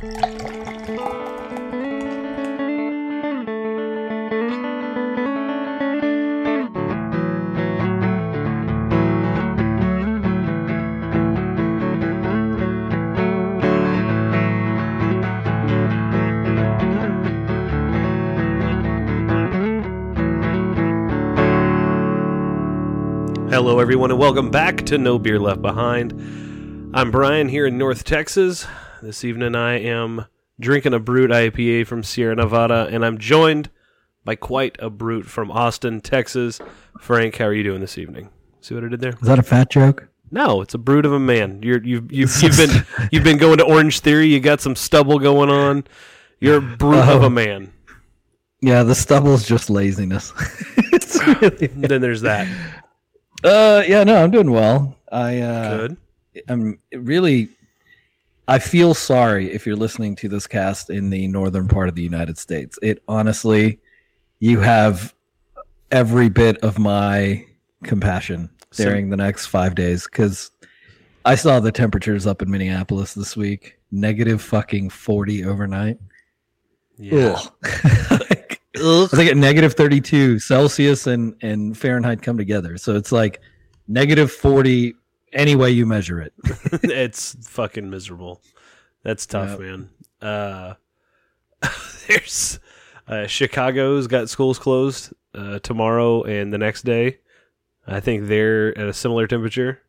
Hello, everyone, and welcome back to No Beer Left Behind. I'm Brian here in North Texas. This evening, I am drinking a Brut IPA from Sierra Nevada, and I'm joined by quite a brute from Austin, Texas. Frank, how are you doing this evening? See what I did there? Is that a fat joke? No, it's a brute of a man. You're you've you've, you've been you've been going to Orange Theory. You got some stubble going on. You're a brute of a man. Yeah, the stubble's just laziness. it's really Then there's that. Uh, yeah, no, I'm doing well. I uh, Good. I'm really. I feel sorry if you're listening to this cast in the northern part of the United States. It honestly, you have every bit of my compassion So- during the next five days because I saw the temperatures up in Minneapolis this week, negative fucking forty overnight. Yeah. Ugh. Like, I think at negative 32 Celsius and, and Fahrenheit come together. So it's like negative 40 any way you measure it. it's fucking miserable. That's tough, Yep. man. Uh, there's uh, Chicago's got schools closed uh, tomorrow and the next day. I think they're at a similar temperature.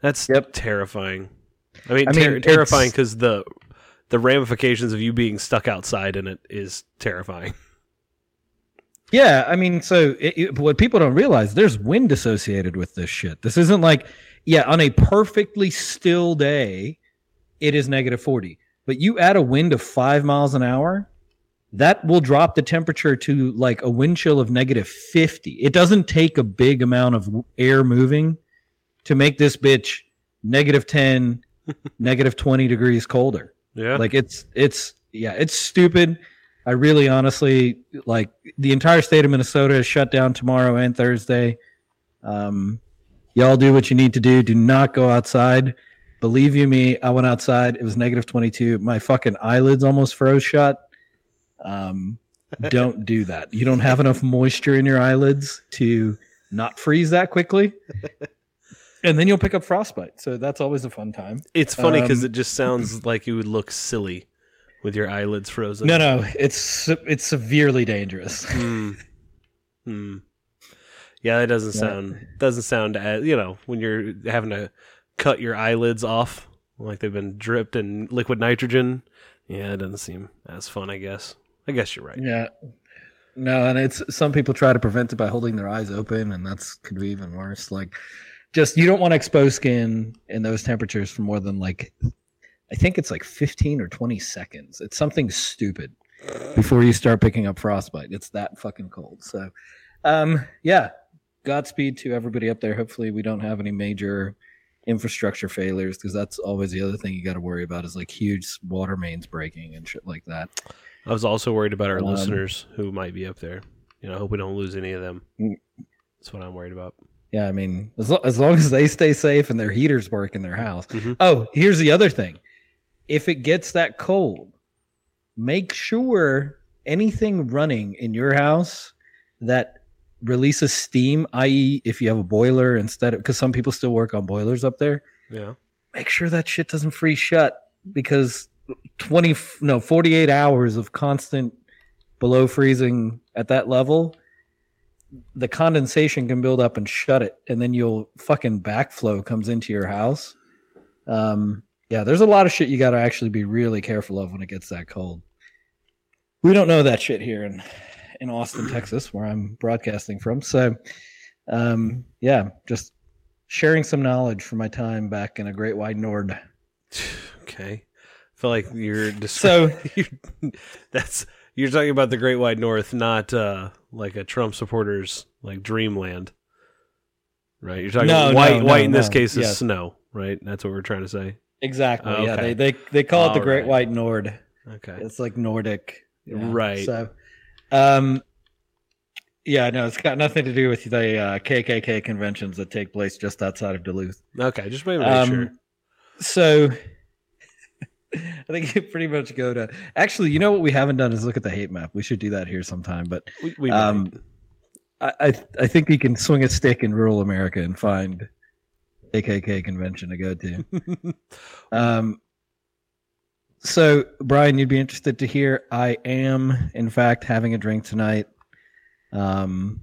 That's Yep. terrifying. I mean, I ter- mean, terrifying because the the ramifications of you being stuck outside in it is terrifying. Yeah, I mean, so it, it- what people don't realize, there's wind associated with this shit. This isn't like, yeah, on a perfectly still day, it is negative 40. But you add a wind of five miles an hour, that will drop the temperature to like a wind chill of negative 50. It doesn't take a big amount of air moving to make this bitch negative 10, negative 20 degrees colder Yeah, like it's it's yeah it's stupid i really honestly like the entire state of minnesota is shut down tomorrow and thursday um y'all do what you need to do. Do not go outside. Believe you me i went outside. It was negative 22 my fucking eyelids almost froze shut. Um don't do that. You don't have enough moisture in your eyelids to not freeze that quickly. And then you'll pick up frostbite. So that's always a fun time. It's funny because um, it just sounds like you would look silly with your eyelids frozen. no no. It's it's severely dangerous. Hmm. Hmm. Yeah, that doesn't Yeah. sound doesn't sound as you know when you're having to cut your eyelids off like they've been dripped in liquid nitrogen. Yeah, it doesn't seem as fun. I guess. I guess you're right. Yeah. No, and it's some people try to prevent it by holding their eyes open, and that's could be even worse. Like, just you don't want to expose skin in those temperatures for more than like, I think it's like fifteen or twenty seconds. It's something stupid before you start picking up frostbite. It's that fucking cold. So, um, yeah, Godspeed to everybody up there. Hopefully, we don't have any major infrastructure failures because that's always the other thing you got to worry about is like huge water mains breaking and shit like that. I was also worried about our Um, listeners who might be up there. You know, I hope we don't lose any of them. Mm. That's what I'm worried about. Yeah, I mean, as, lo- as long as they stay safe and their heaters work in their house. Mhm. Oh, here's the other thing. If it gets that cold, make sure anything running in your house that releases steam, i.e., if you have a boiler instead of because some people still work on boilers up there, Yeah. make sure that shit doesn't freeze shut because 20 no 48 hours of constant below freezing at that level the condensation can build up and shut it and then you'll fucking backflow comes into your house um yeah there's a lot of shit you got to actually be really careful of when it gets that cold we don't know that shit here in in austin texas where i'm broadcasting from so um yeah just sharing some knowledge from my time back in a great white nord Okay. I feel like you're just So- that's you're talking about the Great White North, not uh like a Trump supporters like dreamland. Right? You're talking No, white no, white no, in this case is Yes. snow, right? That's what we're trying to say. Exactly. Oh, Yeah, they they they call it the Great right. White Nord. Okay. It's like Nordic. yeah. Right. So, um, yeah, no, it's got nothing to do with the uh, KKK conventions that take place just outside of Duluth. Okay, just wait Um, sure. So, I think you pretty much go to. Actually, you know what we haven't done is look at the hate map. We should do that here sometime. But We, we Um, I, I I think you can swing a stick in rural America and find KKK convention to go to. Um, so Brian, you'd be interested to hear. I am, in fact, having a drink tonight. Um,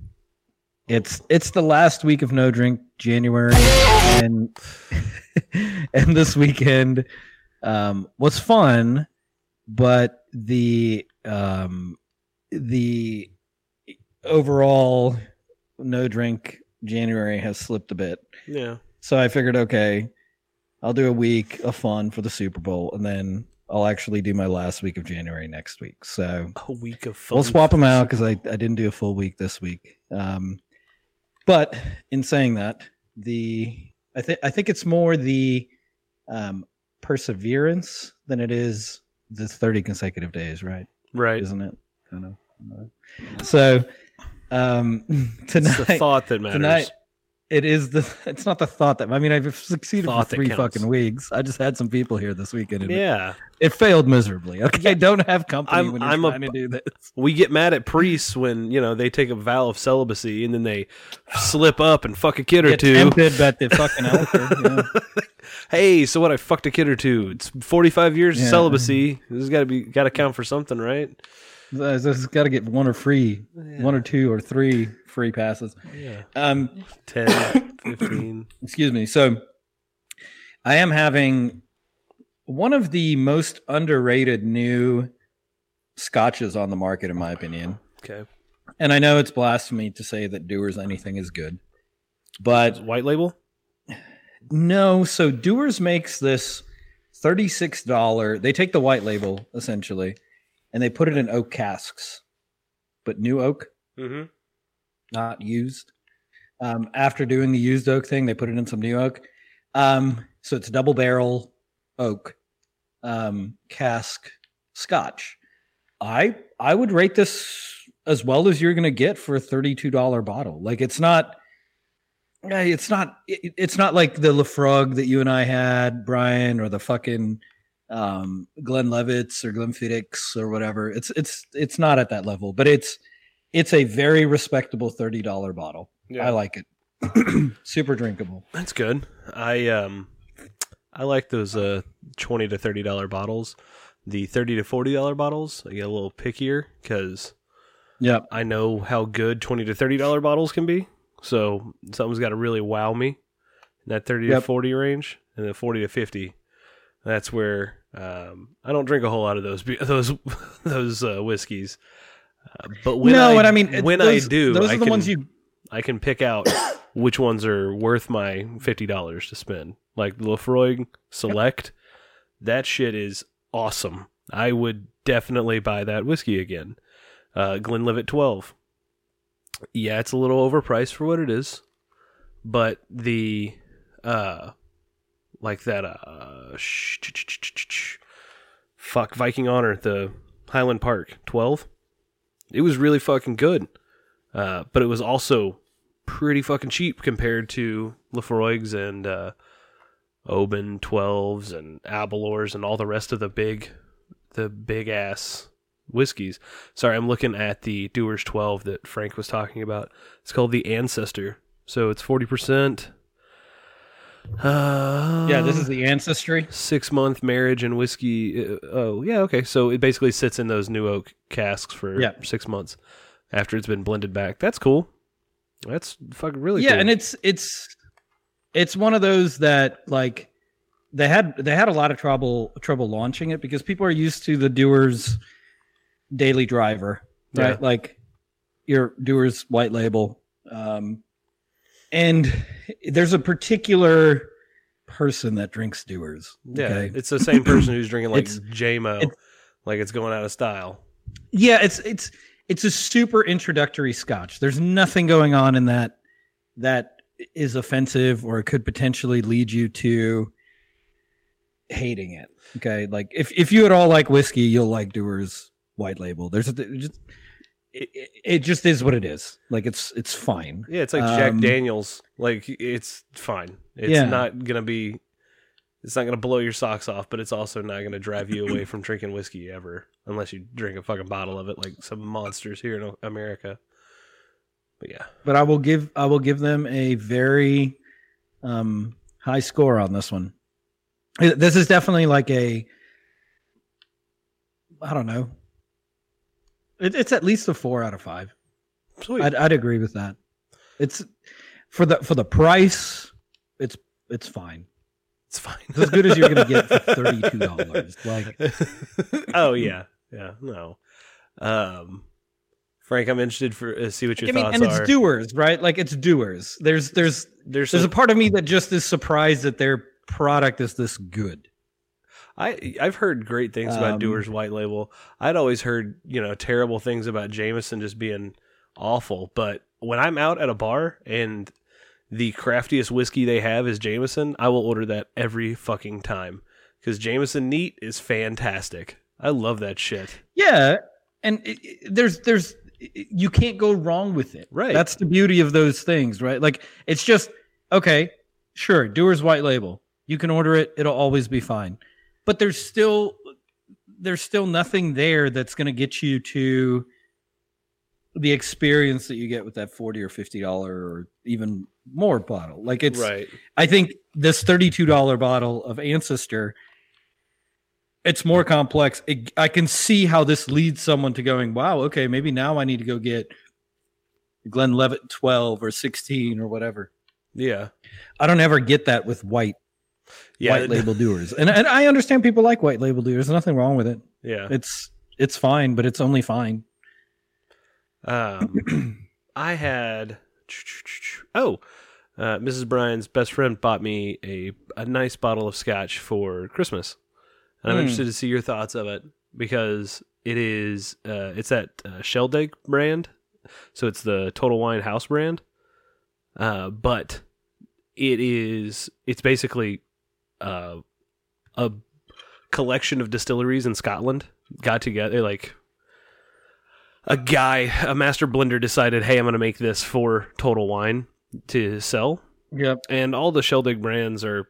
it's it's the last week of no drink January, and and this weekend um, was fun, but the um, the overall no drink January has slipped a bit. yeah. So I figured, okay, I'll do a week of fun for the Super Bowl, and then I'll actually do my last week of January next week. So A week of we'll swap them out because I, I didn't do a full week this week. Um, but in saying that, the I think I think it's more the um, perseverance than it is the thirty consecutive days, right? Right. Isn't it? Kind of. So um, It's the thought that matters. tonight it is the it's not the thought that i mean i've succeeded Thought for three fucking weeks i just had some people here this weekend and it- Yeah. it failed miserably okay don't have company I'm- when you're I'm a- trying to do this We get mad at priests when, you know, they take a vow of celibacy and then they slip up and fuck a kid or Get two. tempted at the fucking altar yeah. Hey, so what? I fucked a kid or two. It's 45 years of celibacy. This has got to be, got to count for something, right? This has got to get one or free one or two or three free passes Yeah. um 10, 15. excuse me so i am having one of the most underrated new scotches on the market in my opinion Okay. And I know it's blasphemy to say that Dewar's anything is good, but White label? no. So Dewar's makes this thirty-six dollar. They take the white label essentially, and they put it in oak casks, but new oak, Mm-hmm. not used. Um, after doing the used oak thing, they put it in some new oak. Um, so it's double barrel oak um, cask Scotch. I I would rate this as well as you're going to get for a thirty-two dollar bottle. Like it's not. It's not. it- It's not like the Laphroaig that you and I had, Brian, or the fucking um, Glenlivets or Glenfiddich or whatever. It's it's it's not at that level, but it's it's a very respectable thirty dollar bottle. Yeah. I like it. Super drinkable. That's good. I um I like those uh twenty to thirty dollar bottles. The thirty to forty dollar bottles, I get a little pickier because Yep. I know how good twenty to thirty dollar bottles can be. So something's got to really wow me in that thirty to forty range, and then forty to fifty. That's where um, I don't drink a whole lot of those those those uh, whiskeys. Uh, but when no, I, and I mean when those, I do, those I are the can, ones you. I can pick out which ones are worth my fifty dollars to spend. Like Laphroaig Select, that shit is awesome. I would definitely buy that whiskey again. Uh, Glenlivet Twelve, yeah, it's a little overpriced for what it is, but the uh, like that uh, fuck Viking Honor, the Highland Park Twelve, it was really fucking good. Uh, but it was also pretty fucking cheap compared to Laphroaig's and uh, Oban 12s and Aberlours and all the rest of the big, the big ass whiskeys. Sorry, I'm looking at the Dewar's 12 that Frank was talking about. It's called the Ancestor. So it's 40%. Uh, Yeah, this is the ancestry. six month marriage and whiskey. Uh, oh, yeah, okay. So it basically sits in those new oak casks for Yeah. six months after it's been blended back. That's cool. That's fucking really yeah, cool. and it's it's it's one of those that like they had they had a lot of trouble trouble launching it because people are used to the Dewar's daily driver, right? Yeah. Like your Dewar's white label. Um and there's a particular person that drinks Dewar's. yeah, it's the same person who's drinking like JMO, it's- like it's going out of style. Yeah, it's it's it's a super introductory scotch. There's nothing going on in that that is offensive or it could potentially lead you to hating it. Okay, like if if you at all like whiskey, you'll like Dewar's White Label. There's a, just it, it- it just is what it is. Like it's it's fine. Yeah, it's like Jack Um, Daniels. Like it's fine. It's Yeah. not gonna be it's not going to blow your socks off, but it's also not going to drive you away from drinking whiskey ever, unless you drink a fucking bottle of it like some monsters here in America. But yeah, But I will give I will give them a very um, high score on this one. This is definitely like a I don't know. It, it's at least a four out of five. sweet. I'd, I'd agree with that. It's for the for the price. It's it's fine. it's fine. It's as good as you're gonna get for thirty two dollars. Like oh yeah, yeah. No, um, Frank, I'm interested for uh, see what your I mean, thoughts and are. it's Dewar's, right? Like it's Dewar's. There's there's there's there's a some, part of me that just is surprised that their product is this good. I I've heard great things about Um, Dewar's White Label. I'd always heard you know terrible things about Jameson just being awful, but when I'm out at a bar and the craftiest whiskey they have is Jameson, I will order that every fucking time because Jameson neat is fantastic. I love that shit. Yeah, and it, it- there's there's you can't go wrong with it. Right. That's the beauty of those things, right? Like it's just okay, sure, Dewar's white label. You can order it, it'll always be fine. But there's still there's still nothing there that's going to get you to the experience that you get with that 40 or 50 dollar or even more bottle. Like it's right. I think this $32 bottle of Ancestor, it's more complex. It, I can see how this leads someone to going, wow, okay, maybe now I need to go get Glenlivet 12 or 16 or whatever. Yeah. I don't ever get that with white Yeah. white label Dewar's. And and I understand people like white label Dewar's. There's nothing wrong with it. Yeah. It's it's fine, but it's only fine. Um, I had oh, uh, Mrs. Brian's best friend bought me a a nice bottle of scotch for Christmas, and I'm Hmm. interested to see your thoughts of it because it is uh, it's that uh, Shieldaig brand, so it's the Total Wine House brand, uh, but it is it's basically uh, a collection of distilleries in Scotland got together like a guy, a master blender decided, hey, I'm going to make this for Total Wine to sell. Yep. And all the Shieldaig brands are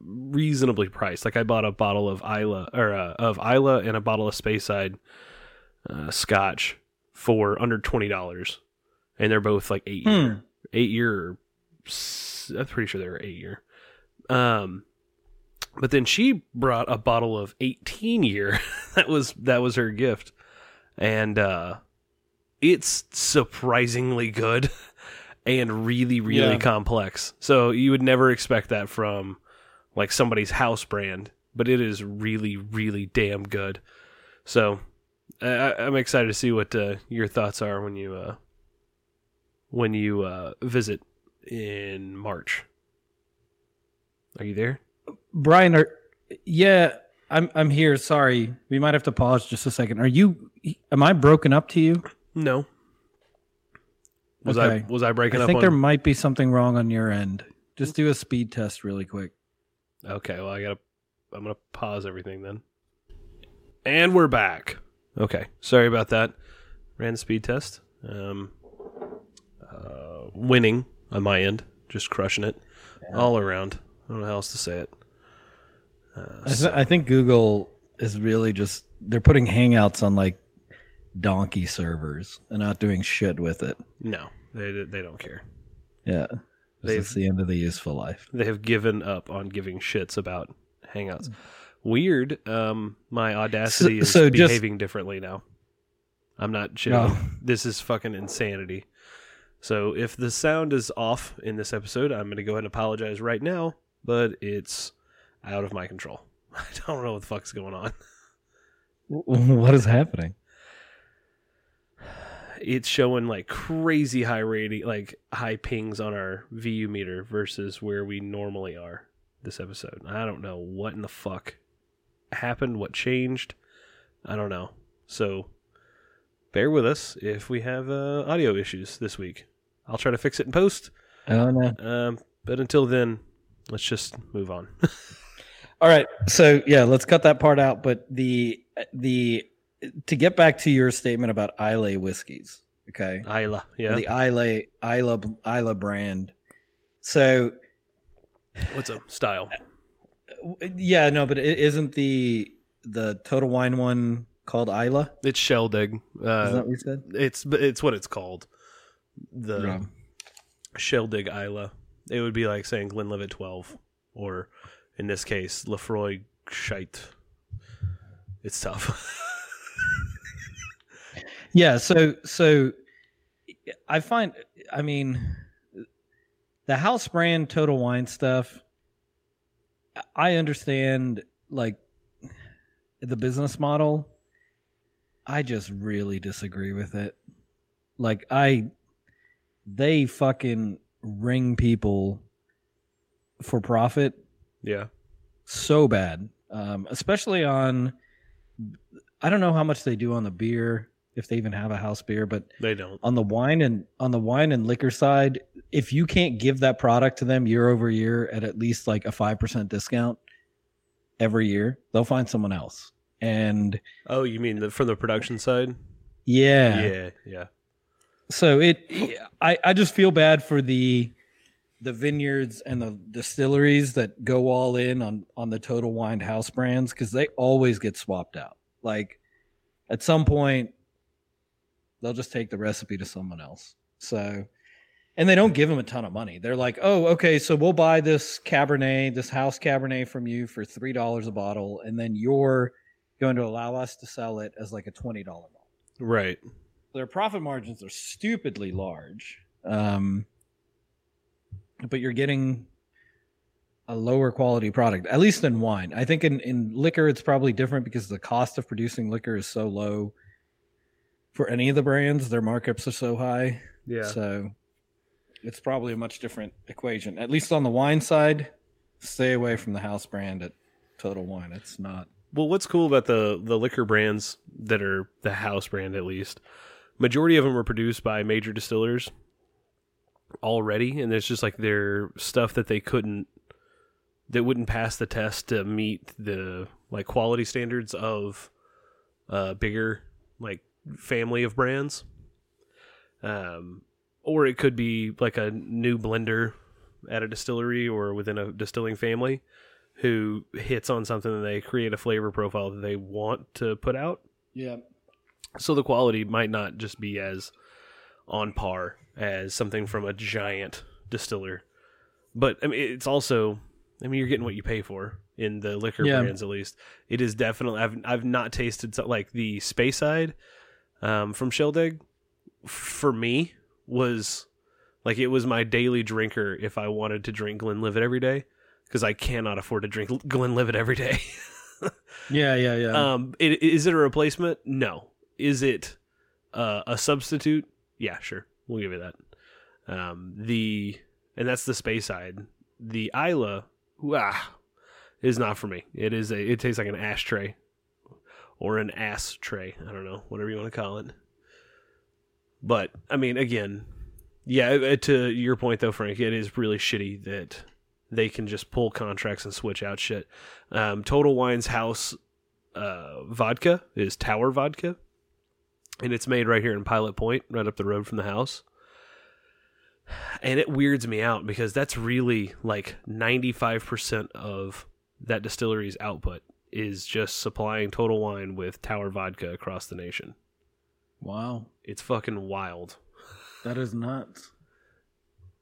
reasonably priced. Like I bought a bottle of Islay or uh, of Islay and a bottle of Speyside uh, Scotch for under twenty dollars, and they're both like eight year, Hmm. eight year. Or, s- I'm pretty sure they were eight year. Um, but then she brought a bottle of eighteen year. that was that was her gift. And uh it's surprisingly good and really really Yeah. complex. So you would never expect that from like somebody's house brand but it is really really damn good. So I, I- i'm excited to see what uh, your thoughts are when you uh when you uh visit in march. Are you there Brian, are yeah, I'm I'm here. Sorry, we might have to pause just a second. Are you? Am I broken up to you? no was Okay. i was i breaking I up think on there might be something wrong on your end. Just do a speed test really quick. Okay, well, I gotta. I'm gonna pause everything then. And we're back. Okay, sorry about that. Ran the speed test. Um, uh, winning on my end, just crushing it all around. I don't know how else to say it. Uh, so- I think Google is really just they're putting Hangouts on like donkey servers and not doing shit with it. no, they they don't care. Yeah, it's the end of the useful life. They have given up on giving shits about Hangouts. Weird. Um, my audacity So- is so just- behaving differently now. I'm not shitting. Oh. This is fucking insanity. So if the sound is off in this episode, I'm going to go ahead and apologize right now, but it's out of my control. I don't know what the fuck's going on. What is happening? It's showing like crazy high rating, like high pings on our VU meter versus where we normally are this episode. I don't know what in the fuck happened, what changed. I don't know. So bear with us if we have uh, audio issues this week. I'll try to fix it in post. Oh no. Um, but until then, let's just move on. All right. So yeah, let's cut that part out. But the the to get back to your statement about Islay whiskeys, okay? Isla, yeah. The Islay Isla Isla brand. So What's up? Style. yeah, no, but is isn't the the Total Wine one called Isla? It's Shieldaig. Uh, Is that what you said? it's it's what it's called. The Yeah. Shieldaig Isla. It would be like saying Glenlivet 12, or in this case, Laphroaig Shite. It's tough. Yeah, so so I find I mean the house brand Total Wine stuff I understand like the business model. I just really disagree with it. Like I they fucking ring people for profit yeah. so bad. Um, especially on I don't know how much they do on the beer if they even have a house beer, but They don't. on the wine and on the wine and liquor side, if you can't give that product to them year over year at at least like a 5% discount every year, they'll find someone else. And Oh, you mean the, from the production side? yeah, Yeah, yeah. so it I, I just feel bad for the the vineyards and the distilleries that go all in on on the total wine house brands because they always get swapped out like at some point they'll just take the recipe to someone else so and they don't give them a ton of money they're like oh okay so we'll buy this cabernet this house cabernet from you for three dollars a bottle and then you're going to allow us to sell it as like a twenty dollar bottle Right. their profit margins are stupidly large. Um, but you're getting a lower quality product, at least in wine. I think in, in liquor, it's probably different because the cost of producing liquor is so low for any of the brands. Their markups are so high. Yeah. So it's probably a much different equation. At least on the wine side, stay away from the house brand at Total Wine. It's not. Well, what's cool about the the liquor brands that are the house brand at least, majority of them are produced by major distillers already, and there's just like their stuff that they couldn't that wouldn't pass the test to meet the like quality standards of a bigger like family of brands. Um, or it could be like a new blender at a distillery or within a distilling family who hits on something and they create a flavor profile that they want to put out. Yeah. So the quality might not just be as on par as something from a giant distiller. But I mean it's also I mean you're getting what you pay for in the liquor Yeah. brands at least. It is definitely I've I've not tasted so, like the Speyside um, from Shieldaig for me was like it was my daily drinker if I wanted to drink Glenlivet every day because I cannot afford to drink Glenlivet every day. Yeah. Yeah. Yeah. Um, it, is it a replacement? No. Is it uh, a substitute? Yeah, sure. We'll give you that. Um, the and that's the Speyside. The Islay, wah, is not for me. It is a. It tastes like an ashtray or an ass tray. I don't know, whatever you want to call it. But I mean, again, yeah. uh, To your point though, Frank, it is really shitty that they can just pull contracts and switch out shit. Um, Total Wine's house uh, vodka is Tower Vodka, and it's made right here in Pilot Point, right up the road from the house. And it weirds me out because that's really like 95% of that distillery's output is just supplying Total Wine with Tower Vodka across the nation. wow. It's fucking wild. That is nuts.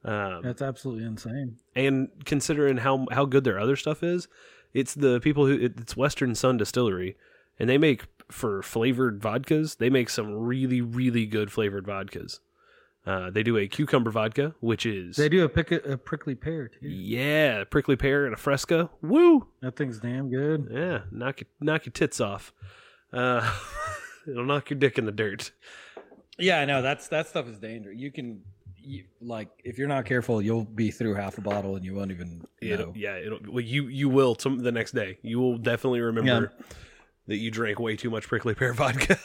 Um, That's absolutely insane. and considering how how good their other stuff is, it's the people who it's Western Son Distillery, and they make for flavored vodkas. They make some really really good flavored vodkas. Uh, they do a cucumber vodka, which is They do a, pick, a prickly pear too. yeah prickly pear and a fresca. Woo! That thing's damn good. Yeah, knock your knock your tits off. Uh, it'll knock your dick in the dirt. Yeah, I know. That's that stuff is dangerous. You can, you, like, if you're not careful, you'll be through half a bottle and you won't even It'll, know. yeah, it'll, well, you you will some the next day. You will definitely remember that you drank way too much prickly pear vodka.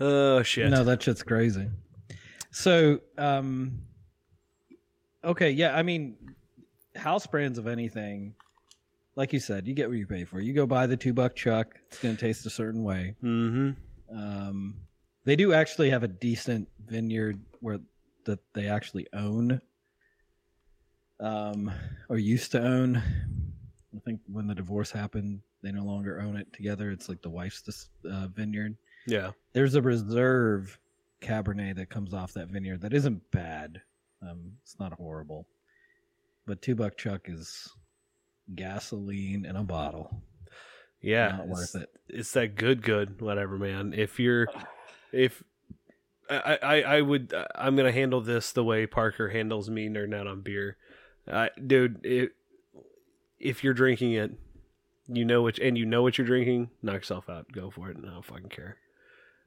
oh shit! No, that shit's crazy. So, um, okay, yeah, I mean, house brands of anything, like you said, you get what you pay for. You go buy the two buck chuck; it's going to taste a certain way. Mm-hmm. Um, they do actually have a decent vineyard where that they actually own, um, or used to own. I think when the divorce happened, they no longer own it together. It's like the wife's uh, vineyard. Yeah. There's a reserve Cabernet that comes off that vineyard that isn't bad. Um, it's not horrible, but two buck chuck is gasoline in a bottle. Yeah. not it's, worth it. it's that good, good, whatever, man. If you're, if I, I, I would, I'm gonna handle this the way Parker handles me nerding out on beer. Uh, dude, it, if you're drinking it, you know what, and you know what you're drinking, knock yourself out. Go for it. I don't fucking care.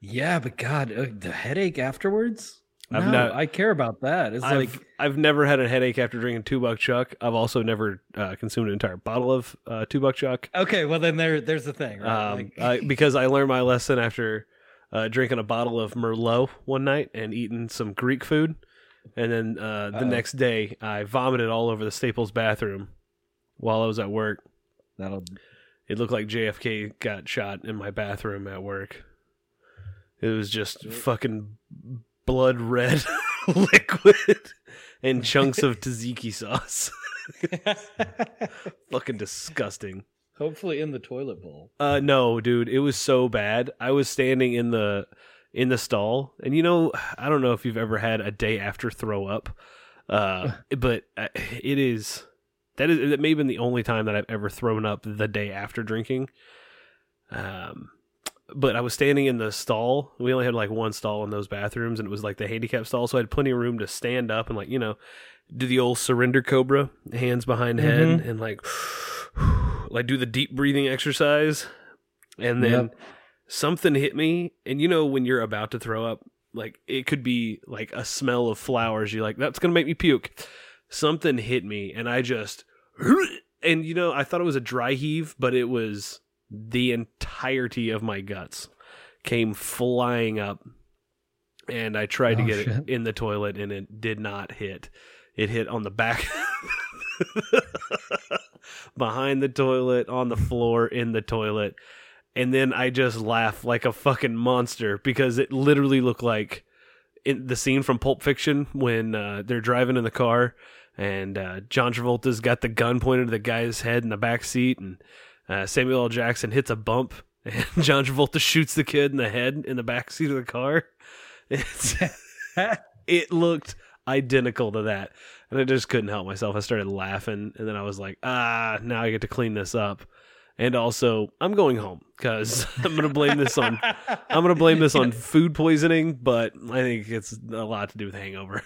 Yeah, but God, uh, the headache afterwards. I've no, not- I care about that. It's I've, like I've never had a headache after drinking two buck chuck. I've also never uh, consumed an entire bottle of uh, two buck chuck. okay, well then there, there's the thing, right? um, Like- I, because I learned my lesson after uh, drinking a bottle of Merlot one night and eating some Greek food, and then uh, the next day I vomited all over the Staples bathroom while I was at work. that'll It looked like JFK got shot in my bathroom at work. It was just fucking blood red liquid and chunks of tzatziki sauce. fucking disgusting. hopefully in the toilet bowl. Uh no, dude, it was so bad. I was standing in the in the stall, and you know, I don't know if you've ever had a day after throw up, uh, but uh, it is that is that may have been the only time that I've ever thrown up the day after drinking. Um, but I was standing in the stall. We only had like one stall in those bathrooms, and it was like the handicap stall, so I had plenty of room to stand up and like you know do the old surrender cobra, hands behind head, Mhm. and like like do the deep breathing exercise, and then Yep. something hit me, and you know when you're about to throw up, like it could be like a smell of flowers. You're like, that's gonna make me puke. Something hit me, and I just and you know I thought it was a dry heave, but it was the entirety of my guts came flying up, and I tried to Oh, get it in the toilet, and it did not hit. It hit on the back. behind the toilet, on the floor, in the toilet. And then I just laughed like a fucking monster because it literally looked like in the scene from Pulp Fiction when uh, they're driving in the car and uh, John Travolta's got the gun pointed at the guy's head in the back seat and uh, Samuel L. Jackson hits a bump and John Travolta shoots the kid in the head in the back seat of the car. It's, it looked identical to that. And I just couldn't help myself. I started laughing and then I was like, ah, now I get to clean this up. And also, I'm going home because I'm to blame this on I'm going to blame this on food poisoning, but I think it's a lot to do with hangover.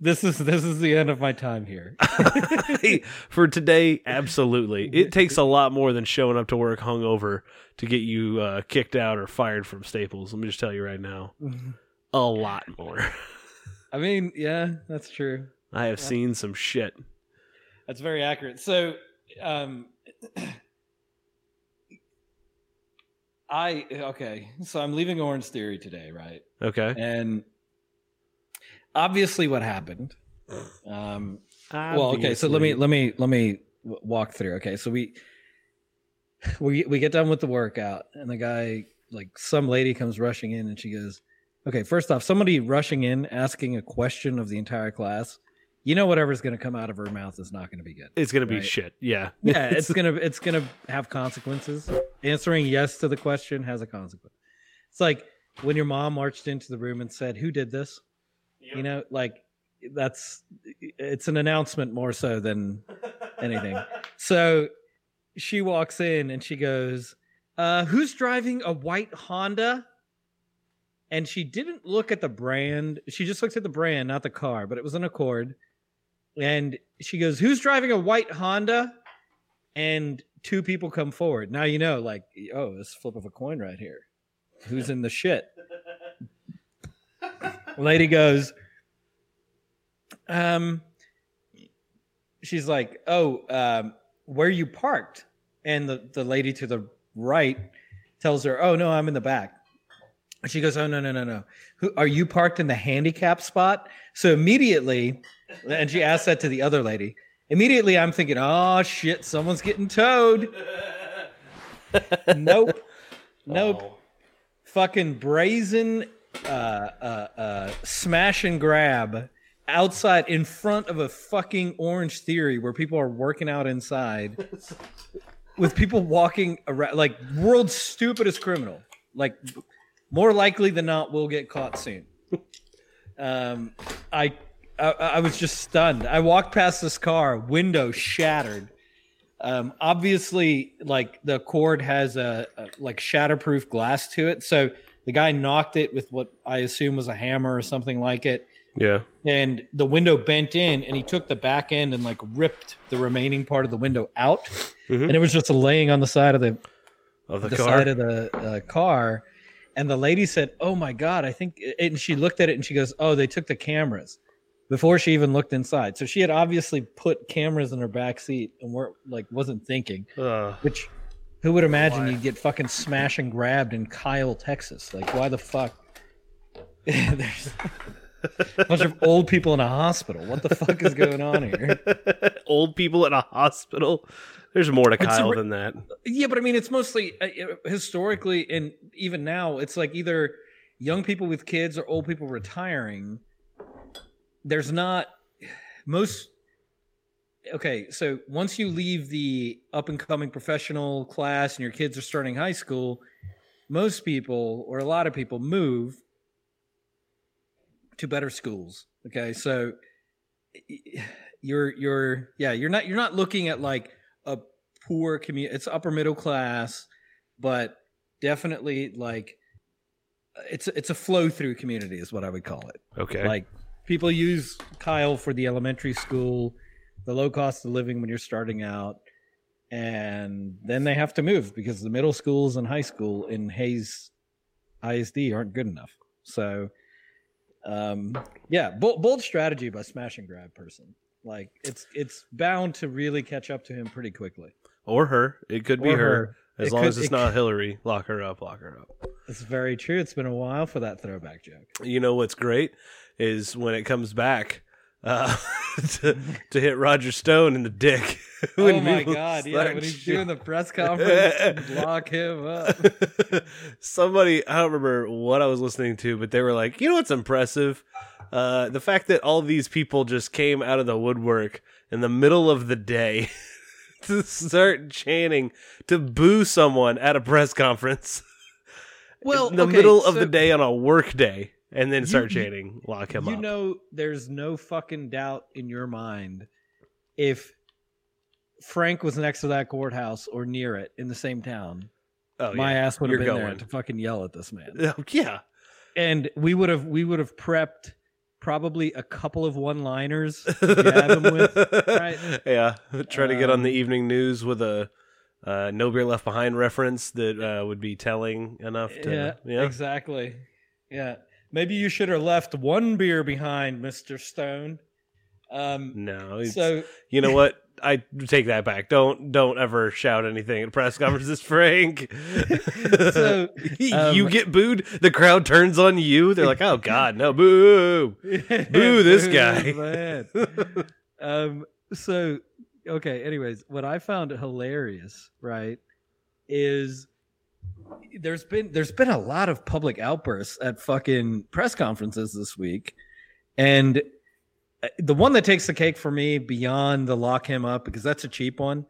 This is this is the end of my time here. For today, absolutely. It takes a lot more than showing up to work hungover to get you uh, kicked out or fired from Staples. Let me just tell you right now. A lot more. I mean, yeah, that's true. I have seen some shit. That's very accurate. So, um, I okay. So I'm leaving Orange Theory today, right? Okay. And obviously, what happened? Um, well, okay. So let me let me let me walk through. Okay, so we we we get done with the workout, and the guy like some lady comes rushing in, and she goes, "Okay, first off, somebody rushing in asking a question of the entire class." You know, whatever's going to come out of her mouth is not going to be good. It's gonna be shit. Yeah. yeah it's gonna it's gonna have consequences answering yes to the question has a consequence it's like when your mom marched into the room and said who did this you know like that's it's an announcement more so than anything. So she walks in and she goes uh who's driving a white honda? And she didn't look at the brand. She just looked at the brand not the car but it was an accord. And she goes who's driving a white honda? And two people come forward. Now you know, like, oh, this flip of a coin right here. Who's in the shit? Lady goes, um, she's like, oh, um, where you parked? And the, the lady to the right tells her, oh, no, I'm in the back. And she goes, oh, no, no, no, no. Who, are you parked in the handicap spot? So immediately, and she asked that to the other lady. Immediately, I'm thinking, oh shit, someone's getting towed. nope, nope. Oh. Fucking brazen, uh, uh, uh, smash and grab outside in front of a fucking Orange Theory where people are working out inside with people walking around like world's stupidest criminal. Like more likely than not, will get caught soon. Um, I, I I was just stunned. I walked past this car, window shattered. Um, obviously, like the cord has a, a like shatterproof glass to it, so the guy knocked it with what I assume was a hammer or something like it Yeah. and the window bent in and he took the back end and like ripped the remaining part of the window out Mhm. and it was just laying on the side of the, Of the, the car. side of the uh, car and the lady said oh my god i think and she looked at it and she goes oh they took the cameras before she even looked inside so she had obviously put cameras in her back seat and weren't like wasn't thinking Uh, which who would imagine you'd get fucking smash and grabbed in Kyle, Texas? Like, why the fuck? There's a bunch of old people in a hospital. What the fuck is going on here? old people in a hospital. There's more to It's Kyle re- than that. Yeah, but I mean, it's mostly uh, historically, and even now, it's like either young people with kids or old people retiring. There's not most. Okay, so once you leave the up and coming professional class and your kids are starting high school, most people or a lot of people move to better schools. Okay, so you're you're yeah you're not you're not looking at like a poor community. It's upper middle class, but definitely like it's it's a flow through community is what I would call it. Okay. Like people use Kyle for the elementary school, the low cost of living when you're starting out, and then they have to move because the middle schools and high school in Hays ISD aren't good enough. So, um, yeah, bold, bold strategy by smash and grab person. Like it's it's bound to really catch up to him pretty quickly. or her. It could be her. her. As It long could- as it's it not Hillary, lock her up, lock her up. It's very true. It's been a while for that throwback joke. You know what's great is when it comes back uh, to, to hit Roger Stone in the dick. oh my god! Yeah, when he's shit- doing the press conference, lock him up. Somebody, I don't remember what I was listening to, but they were like, you know what's impressive? Uh, the fact that all these people just came out of the woodwork in the middle of the day to start chanting to boo someone at a press conference Well, in the okay, middle of so the day on a work day and then start You- chanting, lock him you up. You know, there's no fucking doubt in your mind if Frank was next to that courthouse or near it in the same town, oh, my yeah. ass would have been there going. to fucking yell at this man. Oh, yeah. and we would have we would have prepped probably a couple of one liners jab him with, right? Yeah. Try to get on the Um, evening news with a uh, No Beer Left Behind reference that uh, would be telling enough to. yeah, Yeah. exactly. Yeah, maybe you should have left one beer behind, Mister Stone. Um, No. so you know what? I take that back. Don't don't ever shout anything at press conferences, Frank. So, you um, get booed. The crowd turns on you. They're like, "Oh God, no, boo!" Boo this guy. um, so okay. Anyways, what I found hilarious, right, is there's been there's been a lot of public outbursts at fucking press conferences this week, and uh, the one that takes the cake for me beyond the lock him up because that's a cheap one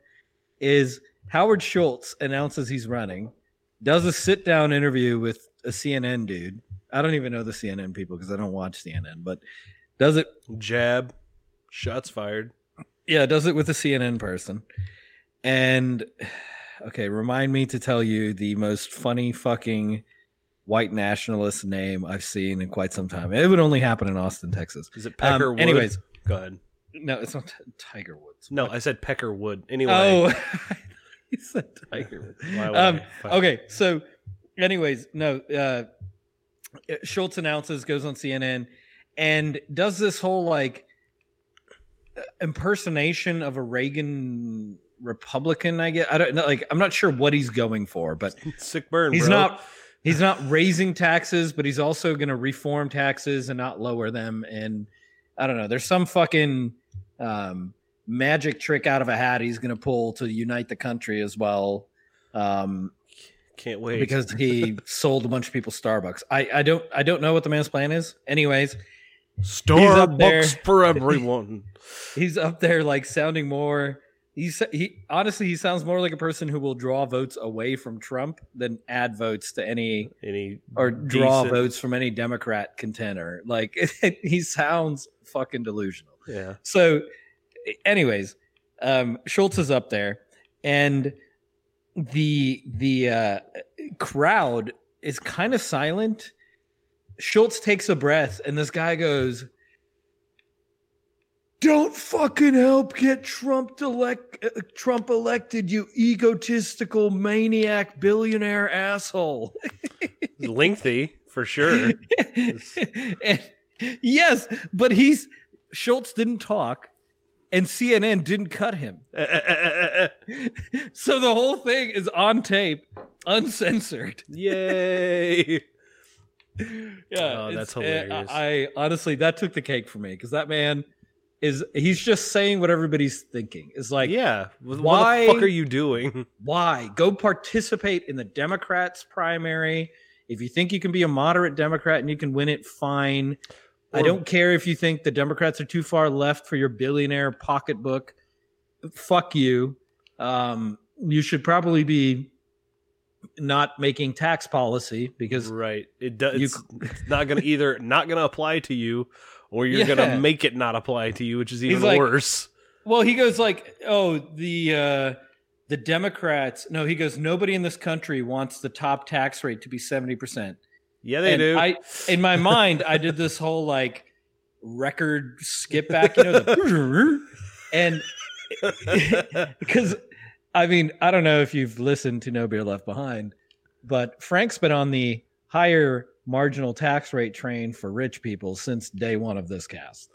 is Howard Schultz announces he's running, does a sit down interview with a CNN dude. I don't even know the CNN people because I don't watch CNN, but does it Jab, shots fired. yeah, does it with a CNN person. And okay, remind me to tell you the most funny fucking white nationalist name I've seen in quite some time. It would only happen in Austin, Texas. Is it Um, Pecker Wood? anyways, go ahead. no, it's not T- Tiger Woods. No? I said Pecker Wood. Anyway, oh, he said Tiger Woods. Um, okay, so, anyways, no. Uh, Schultz announces, goes on CNN, and does this whole like impersonation of a Reagan Republican. I guess. I don't know. Like, I'm not sure what he's going for, but sick burn. he's bro. not. He's not raising taxes, but he's also going to reform taxes and not lower them. And I don't know. There's some fucking um, magic trick out of a hat he's going to pull to unite the country as well. Um, Can't wait. because he sold a bunch of people Starbucks. I, I don't I don't know what the man's plan is. Anyways, Starbucks for everyone. he's up there like sounding more. He's he honestly he sounds more like a person who will draw votes away from Trump than add votes to any Any or draw decent- votes from any Democrat contender. Like he sounds fucking delusional. Yeah. So, anyways, um, Schultz is up there, and the the uh, crowd is kind of silent. Schultz takes a breath, and this guy goes, "Don't fucking help get Trump elect uh, Trump elected, you egotistical maniac billionaire asshole." Lengthy for sure. And- yes, but he's Schultz didn't talk, and CNN didn't cut him. Uh, uh, uh, so the whole thing is on tape, uncensored. Yay. Yeah, Oh, that's uh, hilarious. I, I honestly that took the cake for me because that man is he's just saying what everybody's thinking. It's like, yeah. What why- the fuck are you doing? why go participate in the Democrats primary? If you think you can be a moderate Democrat and you can win it, fine. I don't care if you think the Democrats are too far left for your billionaire pocketbook. Fuck you. Um, you should probably be not making tax policy because Right. It does. You it's not gonna either not gonna apply to you, or you're Yeah. gonna make it not apply to you, which is even like- worse. Well, he goes like, "Oh, the uh the Democrats." No, he goes, "Nobody in this country wants the top tax rate to be 70%." Yeah, they and do. I in my mind, I did this whole like record skip back, you know, the and because I mean, I don't know if you've listened to No Beer Left Behind, but Frank's been on the higher marginal tax rate train for rich people since day one of this cast.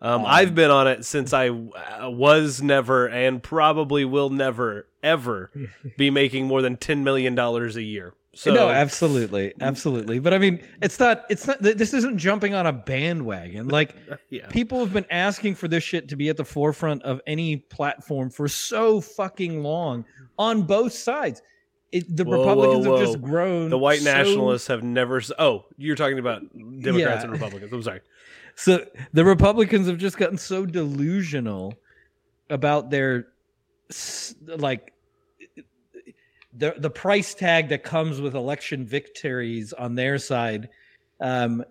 Um, Um, I've been on it since I uh, was never and probably will never ever be making more than ten million dollars a year. So no, absolutely, absolutely. But I mean, it's not. It's not. This isn't jumping on a bandwagon. Like yeah, people have been asking for this shit to be at the forefront of any platform for so fucking long on both sides. It, the Whoa, Republicans whoa, have just grown. the white so- nationalists have never. Oh, you're talking about Democrats Yeah. and Republicans. I'm sorry. So the Republicans have just gotten so delusional about their like the the price tag that comes with election victories on their side um,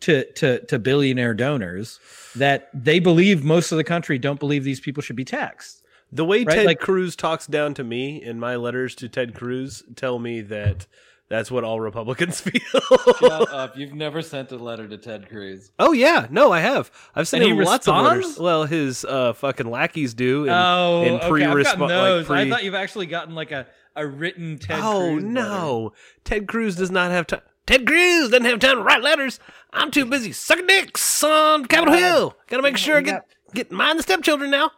to to to billionaire donors that they believe most of the country don't believe these people should be taxed. The way Right, Ted like- Cruz talks down to me in my letters to Ted Cruz tell me that that's what all Republicans feel. Shut up! You've never sent a letter to Ted Cruz. oh yeah, no, I have. I've sent And him he lots of letters. Well, his uh, fucking lackeys do. And, oh, and okay. I've pre-respo- gotten like pre- I thought you've actually gotten like a, a written Ted oh Cruz. letter. no, Ted Cruz does not have time. Ted Cruz doesn't have time to write letters. I'm too busy sucking dicks on Capitol Hill. Gotta make sure I you get get mind the stepchildren now.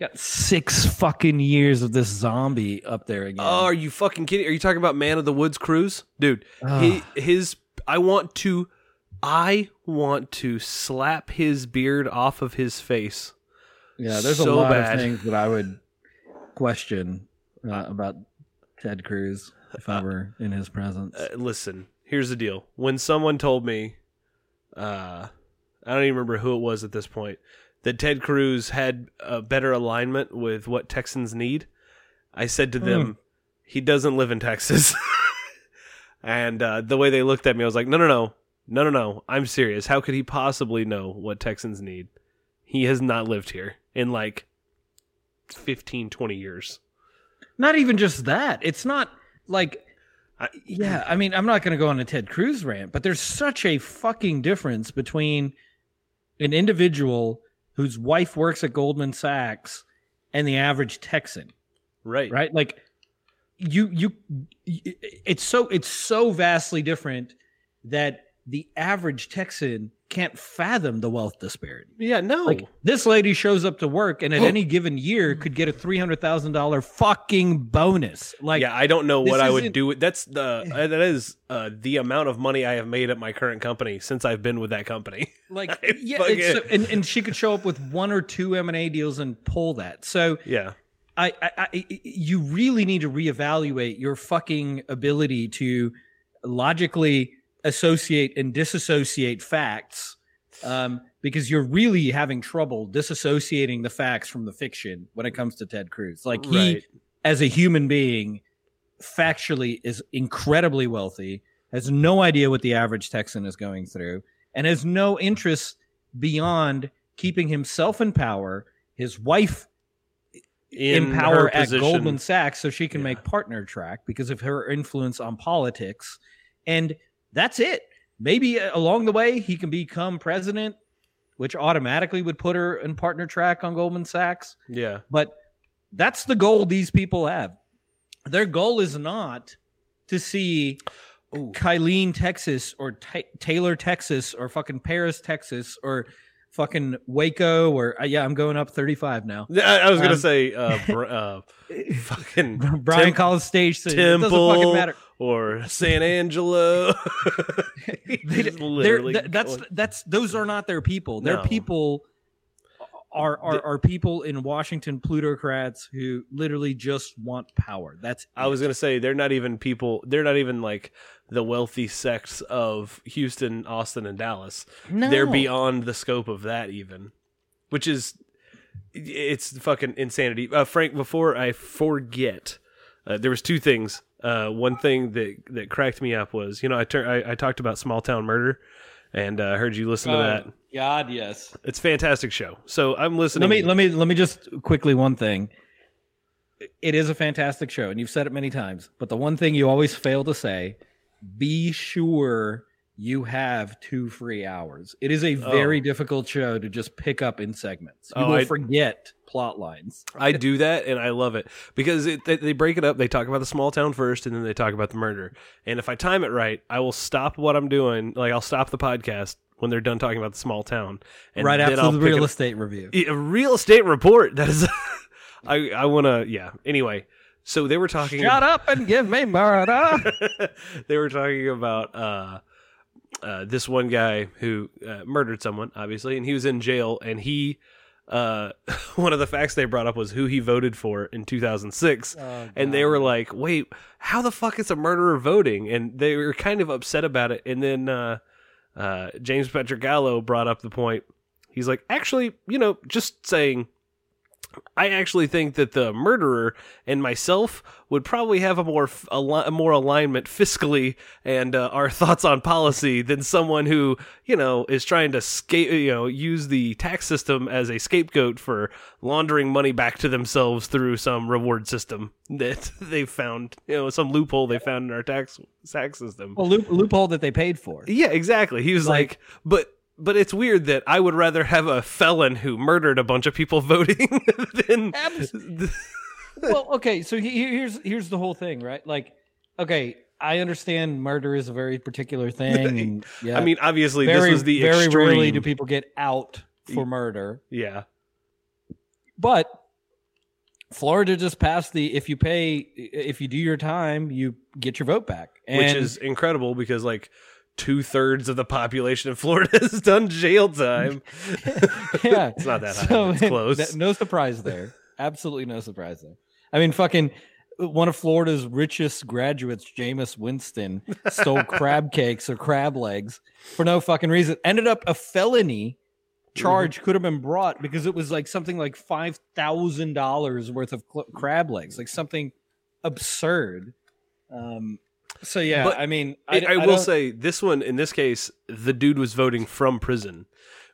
Got six fucking years of this zombie up there again. Oh, are you fucking kidding? Are you talking about Man of the Woods Cruz, dude? He his. I want to. I want to slap his beard off of his face. yeah, there's a so lot bad. of things that I would question uh, about Ted Cruz if I were in his presence. Uh, listen, here's the deal. When someone told me, uh, I don't even remember who it was at this point, that Ted Cruz had a better alignment with what Texans need, I said to them, he doesn't live in Texas. and uh, the way they looked at me, I was like, no, no, no, no, no, no. I'm serious. How could he possibly know what Texans need? He has not lived here in like 15, 20 years. not even just that. It's not like I- yeah, I mean, I'm not going to go on a Ted Cruz rant, but there's such a fucking difference between an individual whose wife works at Goldman Sachs and the average Texan. Right. right like you you it's so it's so vastly different that the average texan can't fathom the wealth disparity Yeah, no. like this lady shows up to work and at any given year could get a $300000 fucking bonus like yeah, I don't know what I would do. That's the uh, that is uh, the amount of money I have made at my current company since I've been with that company. like I yeah and, and she could show up with one or two m&a deals and pull that so Yeah, I, I, I, you really need to reevaluate your fucking ability to logically associate and disassociate facts um, because you're really having trouble disassociating the facts from the fiction when it comes to Ted Cruz. Like he, Right. as a human being, factually is incredibly wealthy, has no idea what the average Texan is going through, and has no interest beyond keeping himself in power, his wife in, her power at Goldman Sachs so she can Yeah. make partner track because of her influence on politics. And that's it. Maybe uh, along the way he can become president, which automatically would put her in partner track on Goldman Sachs. Yeah. But that's the goal these people have. Their goal is not to see Ooh. Killeen, Texas, or Ta Taylor, Texas, or fucking Paris, Texas, or fucking Waco, or uh, yeah, I'm going up 35 now. I, I was gonna Um, say uh, br- uh fucking Brian Tem- Collins Stage City. It doesn't fucking Temple. matter. or San Angelo. They, literally th- that's that's those are not their people. Their No. people are are, are people in Washington plutocrats who literally just want power. That's I was gonna say they're not even people. They're not even like the wealthy sects of Houston, Austin, and Dallas. no. They're beyond the scope of that, even, which is it's fucking insanity. Uh, Frank, before I forget, uh, there was two things. Uh, one thing that that cracked me up was, you know, I tur- I, I talked about small town murder, and uh, I heard you listen to that. God, yes. It's a fantastic show. So I'm listening. Let me let me let me just quickly one thing. It is a fantastic show, and you've said it many times. But the one thing you always fail to say: be sure you have two free hours. It is a very Oh. difficult show to just pick up in segments. You Oh, will I- forget plot lines. I do that, and I love it because it, they, they break it up. They talk about the small town first, and then they talk about the murder. And if I time it right, I will stop what I'm doing. Like I'll stop the podcast when they're done talking about the small town, and right after I'll the real estate review. a real estate report. That is, I I want to yeah. Anyway, so they were talking. Shut up and give me murder. they were talking about uh, uh, this one guy who uh, murdered someone, obviously, and he was in jail. And he, uh, one of the facts they brought up was who he voted for in 2006. and they were like, "Wait, how the fuck is a murderer voting?" And they were kind of upset about it. And then uh, James Pietragallo brought up the point. He's like, "Actually, you know, just saying." I actually think that the murderer and myself would probably have a more f- a, li- a more alignment fiscally and uh, our thoughts on policy than someone who you know is trying to scape you know use the tax system as a scapegoat for laundering money back to themselves through some reward system that they found you know some loophole they found in our tax tax system. well, loop, loophole that they paid for. Yeah, exactly. He was like, Like- but but it's weird that I would rather have a felon who murdered a bunch of people voting than well, okay, so he- here's here's the whole thing, right? Like, okay, I understand murder is a very particular thing, and yeah, I mean, obviously very this was the very extreme. rarely do people get out for murder, yeah, but Florida just passed the if you pay if you do your time, you get your vote back, and which is incredible because like two thirds of the population of Florida has done jail time. yeah, it's not that high. it's close. that- no surprise there. Absolutely no surprise there. I mean, fucking one of Florida's richest graduates, Jameis Winston, stole crab cakes or crab legs for no fucking reason. Ended up a felony charge could have been brought because it was like something like five thousand dollars worth of cl- crab legs, like something absurd. Um. So yeah, But I mean, I, I, will don't- say this one in this case, the dude was voting from prison,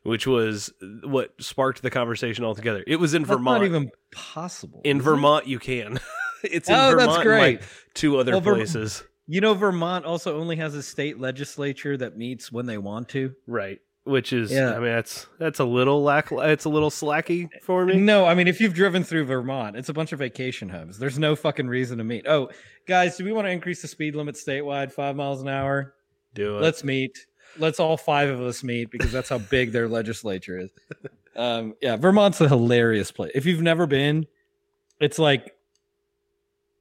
which was what sparked the conversation altogether. It was in that's Vermont. not even possible. in is it? Vermont, you can. it's in Oh, Vermont, that's great. like two other Well, Ver- places. You know, Vermont also only has a state legislature that meets when they want to. Right. Which is, Yeah. I mean, that's that's a little lack. It's a little slacky for me. No, I mean, if you've driven through Vermont, it's a bunch of vacation hubs. There's no fucking reason to meet. Oh, guys, do we want to increase the speed limit statewide five miles an hour? Do it. Let's meet. Let's all five of us meet because that's how big their legislature is. Um, yeah, Vermont's a hilarious place. If you've never been, it's like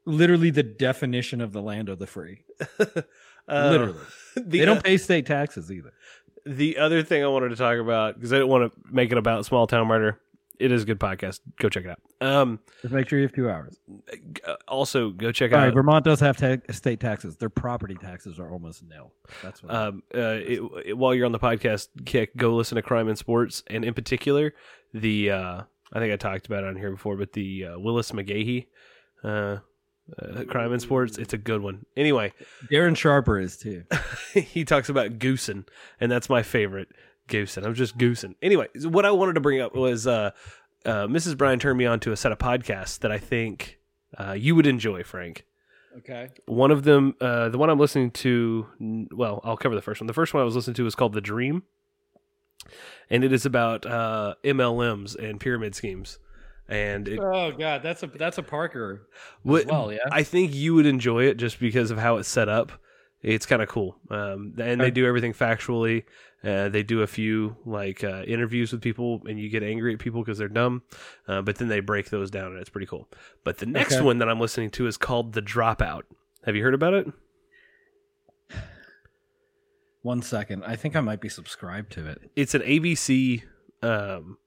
literally the definition of the land of the free. Uh, literally, the, they don't pay state taxes either. The other thing I wanted to talk about because I didn't want to make it about small town murder it is a good podcast. Go check it out. Um, Just make sure you have two hours. uh, also go check All right, out. Vermont does have ta- state taxes. Their property taxes are almost nil. That's what. Um, uh, it, it- while you're on the podcast kick, go listen to Crime and Sports, and in particular, the uh, I think I talked about it on here before, but the uh, Willis McGahee uh, Crime and Sports. It's a good one. Anyway, Darren Sharper is too. he talks about goosing, and that's my favorite goosing. I'm just goosing. Anyway, what I wanted to bring up was uh, uh, Mrs. Brian turned me on to a set of podcasts that I think uh, you would enjoy, Frank. Okay. One of them, uh, the one I'm listening to, well, I'll cover the first one. The first one I was listening to is called The Dream, and it is about uh, MLMs and pyramid schemes. And it, Oh god, that's a that's a Parker what, well, yeah. I think you would enjoy it just because of how it's set up. It's kind of cool, um, and they do everything factually. Uh, they do a few like uh, interviews with people, and you get angry at people because they're dumb. Uh, but then they break those down, and it's pretty cool. But the next Okay. one that I'm listening to is called The Dropout. Have you heard about it? One second. I think I might be subscribed to it. It's an ABC. Um,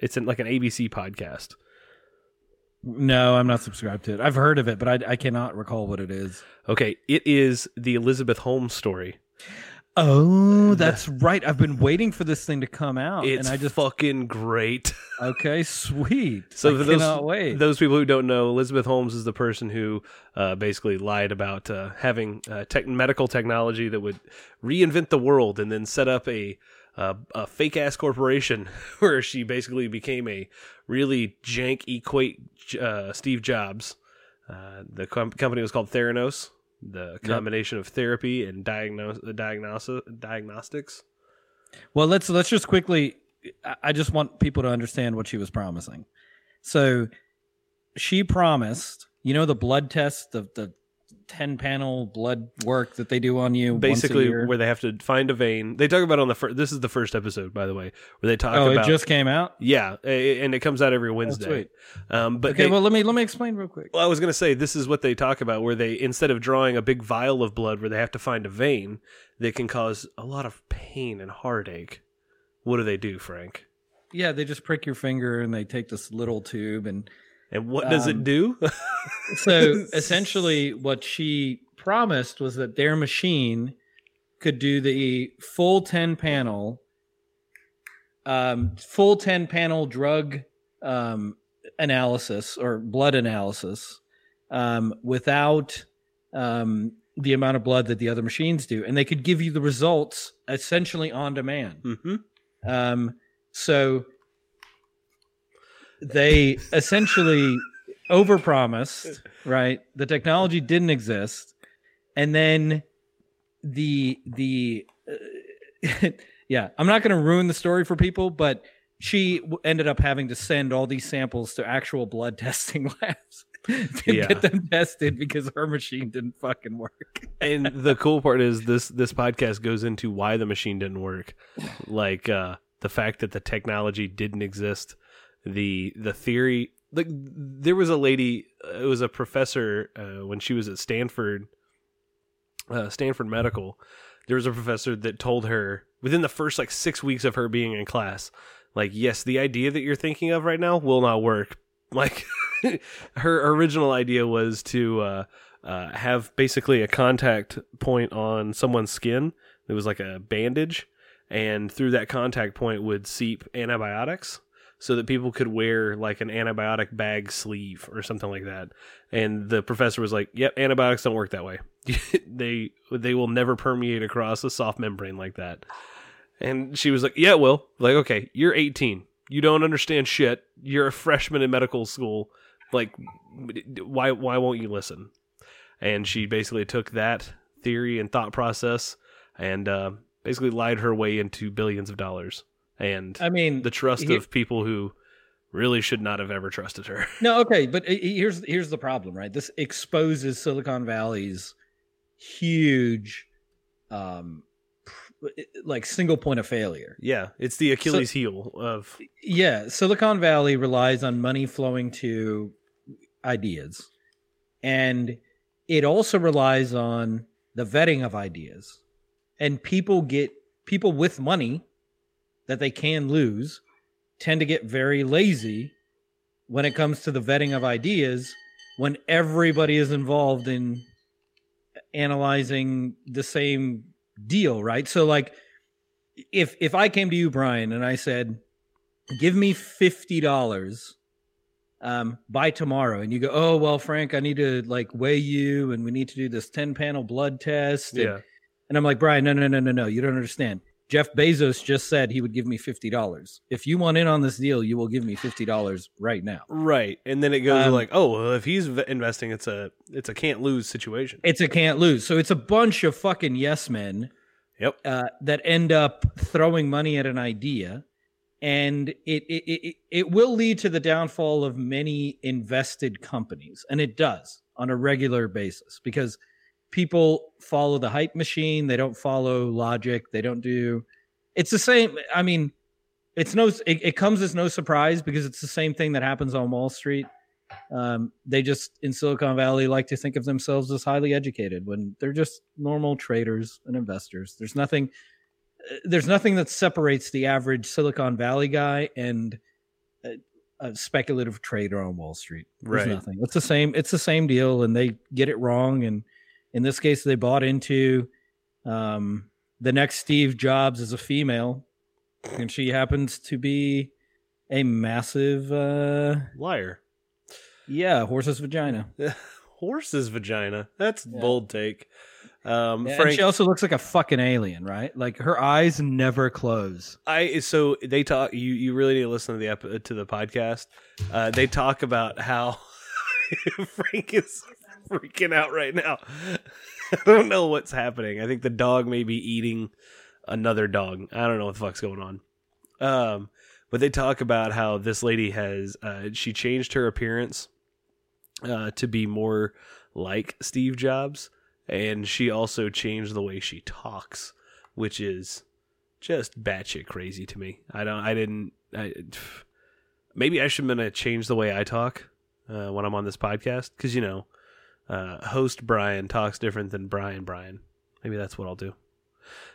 it's an, like an ABC podcast. No, I'm not subscribed to it. I've heard of it, but I, I cannot recall what it is. Okay, it is the Elizabeth Holmes story. Oh, that's right. I've been waiting for this thing to come out, It's and I just fucking great. okay, sweet. So I for those wait. those people who don't know, Elizabeth Holmes is the person who uh, basically lied about uh, having uh, tech medical technology that would reinvent the world, and then set up a uh, a fake ass corporation where she basically became a really jank equate uh, Steve Jobs. Uh, the com- company was called Theranos. The combination of therapy and diagnose diagnosis diagnostics. Well, let's let's just quickly. I- I just want people to understand what she was promising. So, she promised, you know, the blood test, the the ten panel blood work that they do on you, once a Basically, where they have to find a vein. They talk about on the first. This is the first episode, by the way, where they talk oh, about it just came out. Yeah, and it comes out every Wednesday. sweet. Um, but Okay, they- well, let me let me explain real quick. well, I was going to say this is what they talk about, where they instead of drawing a big vial of blood, where they have to find a vein that can cause a lot of pain and heartache. What do they do, Frank? Yeah, they just prick your finger and they take this little tube and And what does it Um, do? so essentially what she promised was that their machine could do the full 10 panel um, full 10 panel drug um, analysis or blood analysis um, without um, the amount of blood that the other machines do. And they could give you the results essentially on demand. Hmm um, so they essentially overpromised, right? The technology didn't exist, and then the the uh, yeah, I'm not going to ruin the story for people, but she w- ended up having to send all these samples to actual blood testing labs to Yeah. get them tested because her machine didn't fucking work. And the cool part is this this podcast goes into why the machine didn't work, like uh, the fact that the technology didn't exist, the the theory. Like there was a lady, uh, it was a professor uh, when she was at Stanford, uh, Stanford Medical. There was a professor that told her within the first like six weeks of her being in class, like, yes, the idea that you're thinking of right now will not work. Like her original idea was to uh, uh, have basically a contact point on someone's skin. It was like a bandage, and through that contact point would seep antibiotics, so that people could wear like an antibiotic bag sleeve or something like that. And the professor was like, "Yep, antibiotics don't work that way. they they will never permeate across a soft membrane like that." And she was like, "Yeah, well, like okay, you're 18. You don't understand shit. You're a freshman in medical school. Like, why why won't you listen?" And she basically took that theory and thought process and uh, basically lied her way into billions of dollars and I mean, the trust here- of people who really should not have ever trusted her. No, okay, but here's here's the problem, right? This exposes Silicon Valley's huge, um, like single point of failure. yeah, it's the Achilles heel of Yeah, Silicon Valley relies on money flowing to ideas, and it also relies on the vetting of ideas. And people get people with money that they can lose tend to get very lazy when it comes to the vetting of ideas when everybody is involved in analyzing the same deal, right? So like if if I came to you Brian and I said give me $50 um, by tomorrow. And you go, oh, well, Frank, I need to like weigh you and we need to do this 10 panel blood test. And, Yeah. and I'm like, Brian, no, no, no, no, no. You don't understand. Jeff Bezos just said he would give me $50. If you want in on this deal, you will give me $50 right now. Right. And then it goes Um, like, oh, well, if he's v- investing, it's a it's a can't lose situation. It's a can't lose. So it's a bunch of fucking yes men Yep. uh, that end up throwing money at an idea. And it, it, it, it will lead to the downfall of many invested companies. And it does on a regular basis because people follow the hype machine. They don't follow logic. They don't do. It's the same. I mean, it's no. It, it comes as no surprise because it's the same thing that happens on Wall Street. Um, they just in Silicon Valley like to think of themselves as highly educated when they're just normal traders and investors. There's nothing. uh, There's nothing that separates the average Silicon Valley guy and a, a speculative trader on Wall Street. There's Right. nothing. It's the same. It's the same deal, and they get it wrong. And in this case, they bought into um, the next Steve Jobs is a female, and she happens to be a massive, uh, Liar. yeah, horse's vagina. Horse's vagina. That's Yeah. bold take. Um, Yeah, and Frank, she also looks like a fucking alien, right? Like her eyes never close. I so they talk. You you really need to listen to the ep- to the podcast. Uh, they talk about how Frank is freaking out right now. I don't know what's happening. I think the dog may be eating another dog. I don't know what the fuck's going on. Um, but they talk about how this lady has uh, she changed her appearance uh, to be more like Steve Jobs, and she also changed the way she talks, which is just batshit crazy to me. I don't. I didn't. I, maybe I should have been change the way I talk uh, when I'm on this podcast because you know, uh, host Brian talks different than Brian Brian. Maybe that's what I'll do.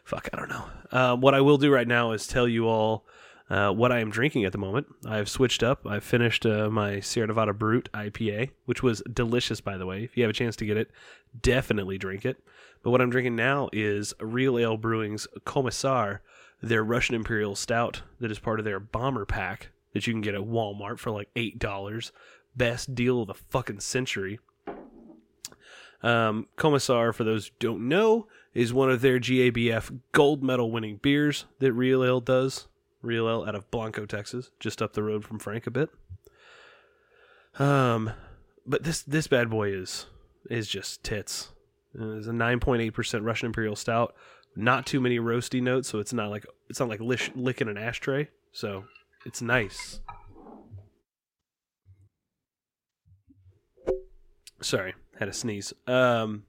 Fuck, I don't know. Uh, what I will do right now is tell you all uh, what I am drinking at the moment. I've switched up. I've finished uh, my Sierra Nevada Brut IPA, which was delicious, by the way. If you have a chance to get it, definitely drink it. But what I'm drinking now is Real Ale Brewing's Commissar, their Russian Imperial Stout that is part of their bomber pack that you can get at Walmart for like $8. Best deal of the fucking century. Um, Commissar, for those who don't know, is one of their GABF gold medal winning beers that Real Ale does. Real Ale out of Blanco, Texas, just up the road from Frank a bit. Um, but this this bad boy is is just tits. It's a 9.8% Russian Imperial Stout. Not too many roasty notes, so it's not like it's not like lish, licking an ashtray. So it's nice. Sorry, had a sneeze. Um,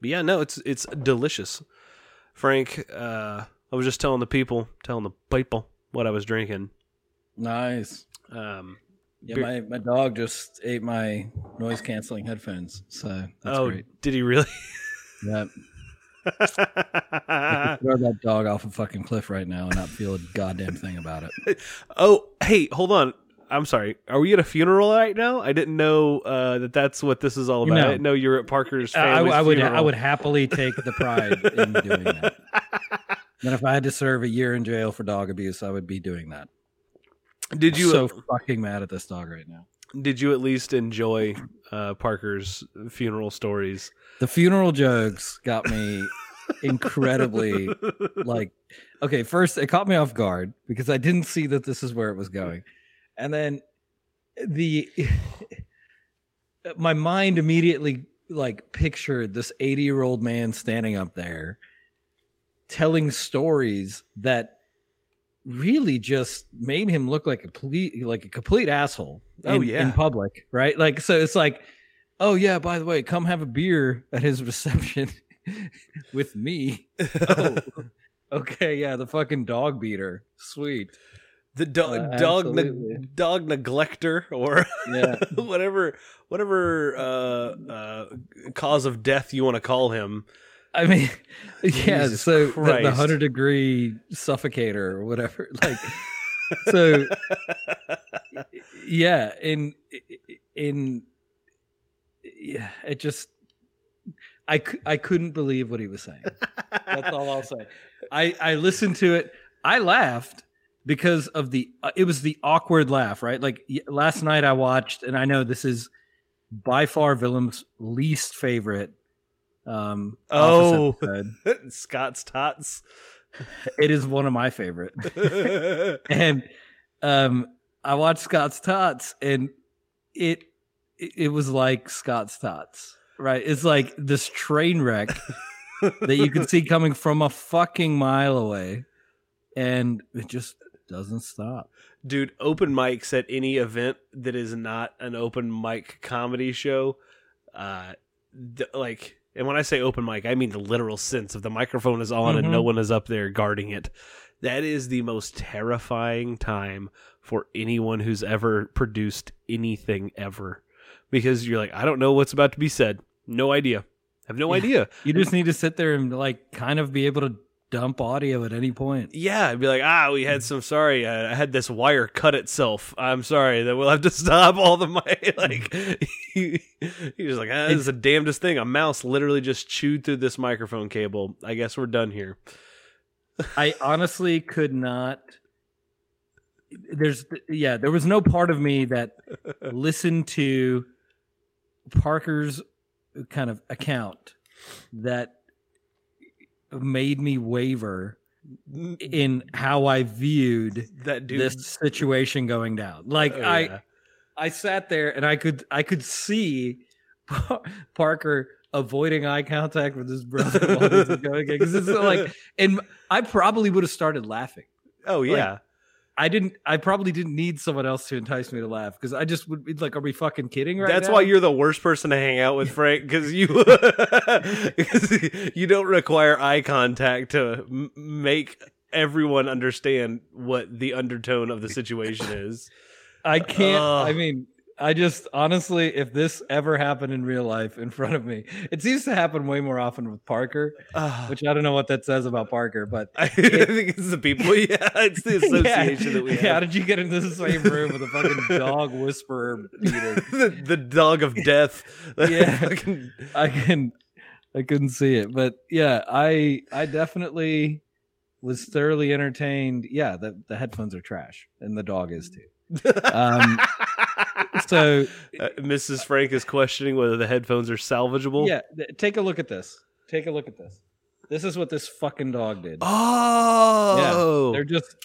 but yeah, no, it's it's delicious. Frank, uh, I was just telling the people, telling the people what I was drinking. Nice. Um, Yeah, Beer- my, my dog just ate my noise canceling headphones. So that's oh, great. did he really? Yeah. Throw that dog off a fucking cliff right now and not feel a goddamn thing about it. oh, hey, hold on. I'm sorry. Are we at a funeral right now? I didn't know uh, that that's what this is all about. No. I didn't know you're at Parker's I, family's I would funeral. I would happily take the pride in doing that. And if I had to serve a year in jail for dog abuse, I would be doing that. Did you so fucking mad at this dog right now? did you at least enjoy uh, Parker's funeral stories? The funeral jokes got me incredibly like okay first it caught me off guard because i didn't see that this is where it was going and then the my mind immediately like pictured this 80 year old man standing up there telling stories that really just made him look like a complete like a complete asshole Oh, yeah. in public right? Like so it's like oh yeah by the way come have a beer at his reception with me. Oh. Okay yeah the fucking dog beater. Sweet the dog Uh, dog ne- dog neglector or yeah whatever whatever uh, uh, cause of death you want to call him. i mean yeah Jesus so the, the 100 degree suffocator or whatever like so yeah, in in yeah, it just I I couldn't believe what he was saying. That's all I'll say. I I listened to it. I laughed because of the uh, it was the awkward laugh, right? Like y- last night I watched and I know this is by far Willem's least favorite um Oh. Scott's tots. it is one of my favorite. and um I watched Scott's Tots and it it it was like Scott's Tots. Right? It's like this train wreck that you can see coming from a fucking mile away and it just doesn't stop. Dude, open mics at any event that is not an open mic comedy show, uh, d- like, and when I say open mic, I mean the literal sense of the microphone is on and Mhm. no one is up there guarding it. That is the most terrifying time for anyone who's ever produced anything ever, because you're like, I don't know what's about to be said, no idea, have no Yeah. idea. You just need to sit there and like kind of be able to dump audio at any point. Yeah, I'd be like, ah, we had some. Sorry, I had this wire cut itself. I'm sorry that we'll have to stop all the mic. like, he, he was like, ah, this is the damnedest thing. A mouse literally just chewed through this microphone cable. I guess we're done here. I honestly could not. There's yeah, there was no part of me that listened to Parker's kind of account that made me waver in how I viewed that dude. this situation going down. Like oh, I yeah. I sat there and I could I could see Parker avoiding eye contact with his brother while is going because it's like and I probably would have started laughing. oh yeah. I didn't I probably didn't need someone else to entice me to laugh because I just would be like, are we fucking kidding right That's now? why you're the worst person to hang out with, Frank, because you you don't require eye contact to m- make everyone understand what the undertone of the situation is. I can't Ugh. I mean I just honestly, if this ever happened in real life in front of me, it seems to happen way more often with Parker, Ah. which I don't know what that says about Parker, but I think it's the people. Yeah, it's the association yeah. that we have. How did you get into the same room with a fucking dog whisperer? The, the dog of death. Yeah. Fucking- I can, I couldn't see it, but yeah, I, I definitely was thoroughly entertained. Yeah, the the headphones are trash, and the dog is too. Um, So Uh, Mrs. Frank is questioning whether the headphones are salvageable. yeah, th- take a look at this. Take a look at this. This is what this fucking dog did. Oh, yeah, They're just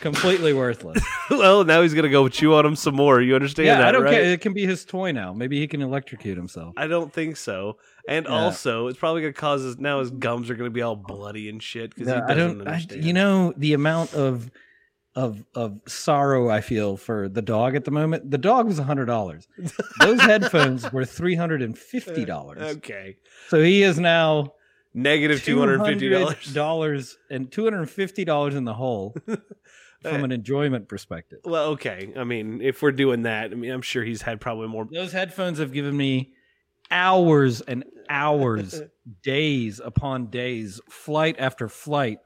completely worthless. well, now he's gonna go chew on them some more. You understand yeah, that, I don't right? care. It can be his toy now. Maybe he can electrocute himself. I don't think so. And Yeah. also, it's probably gonna cause his now his gums are gonna be all bloody and shit because No, I doesn't don't. I, you know the amount of of of sorrow I feel for the dog at the moment. The dog was a hundred dollars. Those headphones were three hundred and fifty uh, dollars. Okay, So he is now negative two hundred fifty dollars. dollars and two hundred and fifty dollars in the hole from an enjoyment perspective. Well, okay. I mean, if we're doing that, I mean, I'm sure he's had probably more. Those headphones have given me hours and hours, days upon days, flight after flight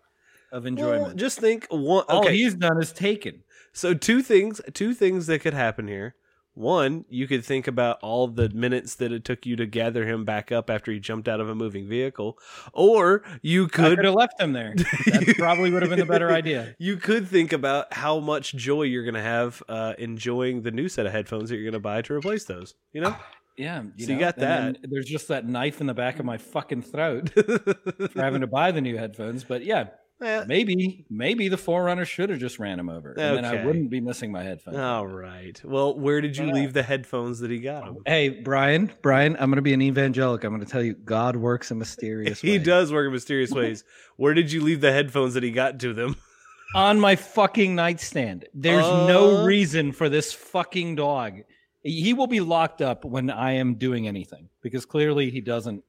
of enjoyment. Well, just think one. All Okay, he's done is taken. so two things. Two things that could happen here. One, you could think about all the minutes that it took you to gather him back up after he jumped out of a moving vehicle, or you I could could have left him there. That probably would have been the better idea. You could think about how much joy you're going to have uh, enjoying the new set of headphones that you're going to buy to replace those. You know, Yeah, So you got that. There's just that knife in the back of my fucking throat for having to buy the new headphones. But yeah, Eh, maybe maybe the 4Runner should have just ran him over, and then I wouldn't be missing my headphones. all right. Well, where did you Yeah. leave the headphones that he got him? Hey, Brian, Brian, I'm going to be an evangelic. I'm going to tell you, God works in mysterious He ways. does work in mysterious ways. Where did you leave the headphones that he got to them? on my fucking nightstand. There's Uh. no reason for this fucking dog. He will be locked up when I am doing anything because clearly he doesn't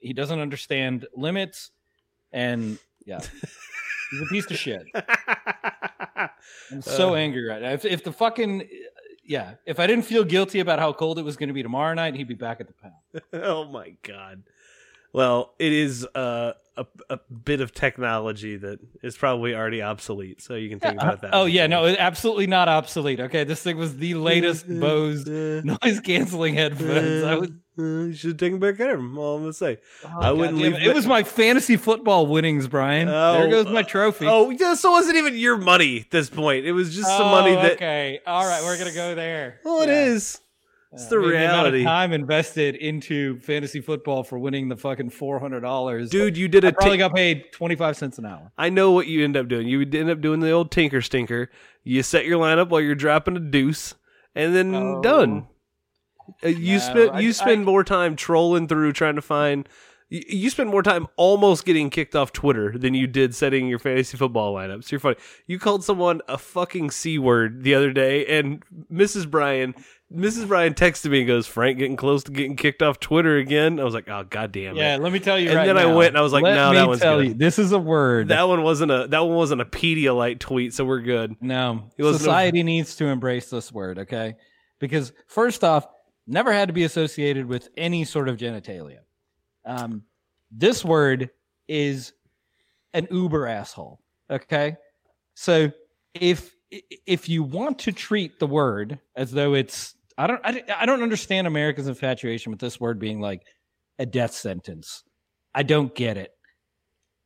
he doesn't understand limits and yeah. He's a piece of shit. I'm so Uh. angry right now. If if the fucking yeah, if I didn't feel guilty about how cold it was going to be tomorrow night, he'd be back at the pound. oh my god. Well, it is uh, a a bit of technology that is probably already obsolete. So you can think about that. Oh yeah, no, absolutely not obsolete. Okay, this thing was the latest Bose noise canceling headphones. I was, you should take them back at him. All I'm gonna say. oh, I wouldn't leave It it- was my fantasy football winnings, Brian. Oh, there Oh, goes my uh, trophy. Oh, yeah, so it wasn't even your money at this point. It was just some Oh, money that. Okay, all right, we're gonna go there. Well, it Yeah. is. It's Yeah, the I mean, amount of reality. time invested into fantasy football for winning the fucking four hundred dollars, Dude, you did I a. probably T- got paid twenty five cents an hour. I know what you end up doing. You end up doing the old tinker stinker. You set your lineup while you're dropping a deuce, and then Oh. done. Uh, you No, spend I- you spend I- more time trolling through trying to find. You, you spend more time almost getting kicked off Twitter than you did setting your fantasy football lineups. You're funny. You called someone a fucking c word the other day, and Mrs. Brian, Mrs. Brian texted me and goes, "Frank getting close to getting kicked off Twitter again." I was like, "Oh god damn it!" Yeah, let me tell you. And right then I went and I was like, no, that one's tell good. you, this is a word. That one wasn't a that one wasn't a Pedialyte tweet, so we're good. no, wasn't a- society needs to embrace this word, okay? Because first off, never had to be associated with any sort of genitalia. Um, this word is an uber asshole. Okay, so if if you want to treat the word as though it's I don't I, I don't understand America's infatuation with this word being like a death sentence. I don't get it.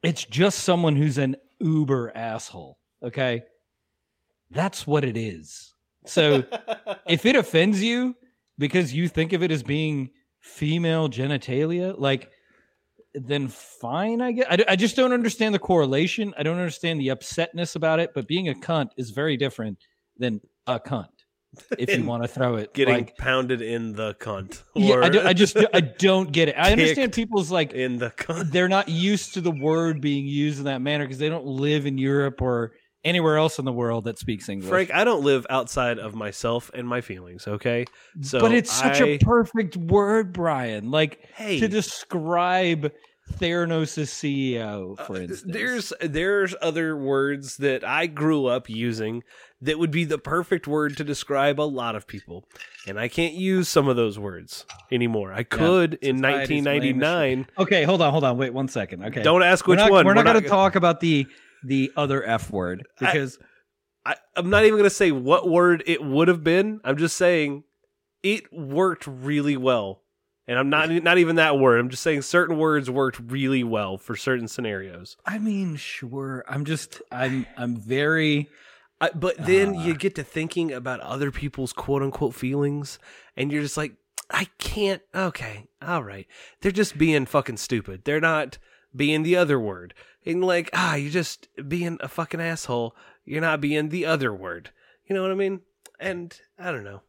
It's just someone who's an uber asshole. Okay, that's what it is. So if it offends you because you think of it as being female genitalia, like then fine, I guess. I just don't understand the correlation. I don't understand the upsetness about it. But being a cunt is very different than a cunt. If you want to throw it, getting like, pounded in the cunt. yeah, I, do, I just I don't get it. I understand people's like in the cunt. they're not used to the word being used in that manner because they don't live in Europe or anywhere else in the world that speaks English. Frank, I don't live outside of myself and my feelings. Okay, so but it's such I- a perfect word, Brian. Like hey. to describe Theranos' CEO, for uh, instance. there's there's other words that I grew up using that would be the perfect word to describe a lot of people, and I can't use some of those words anymore. I could in 1999. okay. Hold on, hold on. Wait one second. Okay, Don't ask we're which not, one. We're not going to gonna- talk about the the other F word because I, I'm not even going to say what word it would have been. I'm just saying it worked really well. And I'm not not even that word. I'm just saying certain words worked really well for certain scenarios. I mean, sure. I'm just I'm I'm very I, but then Ah. you get to thinking about other people's quote unquote feelings, and you're just like, I can't. Okay, all right. They're just being fucking stupid. They're not being the other word. And like, ah, you're just being a fucking asshole. You're not being the other word. You know what I mean? And I don't know.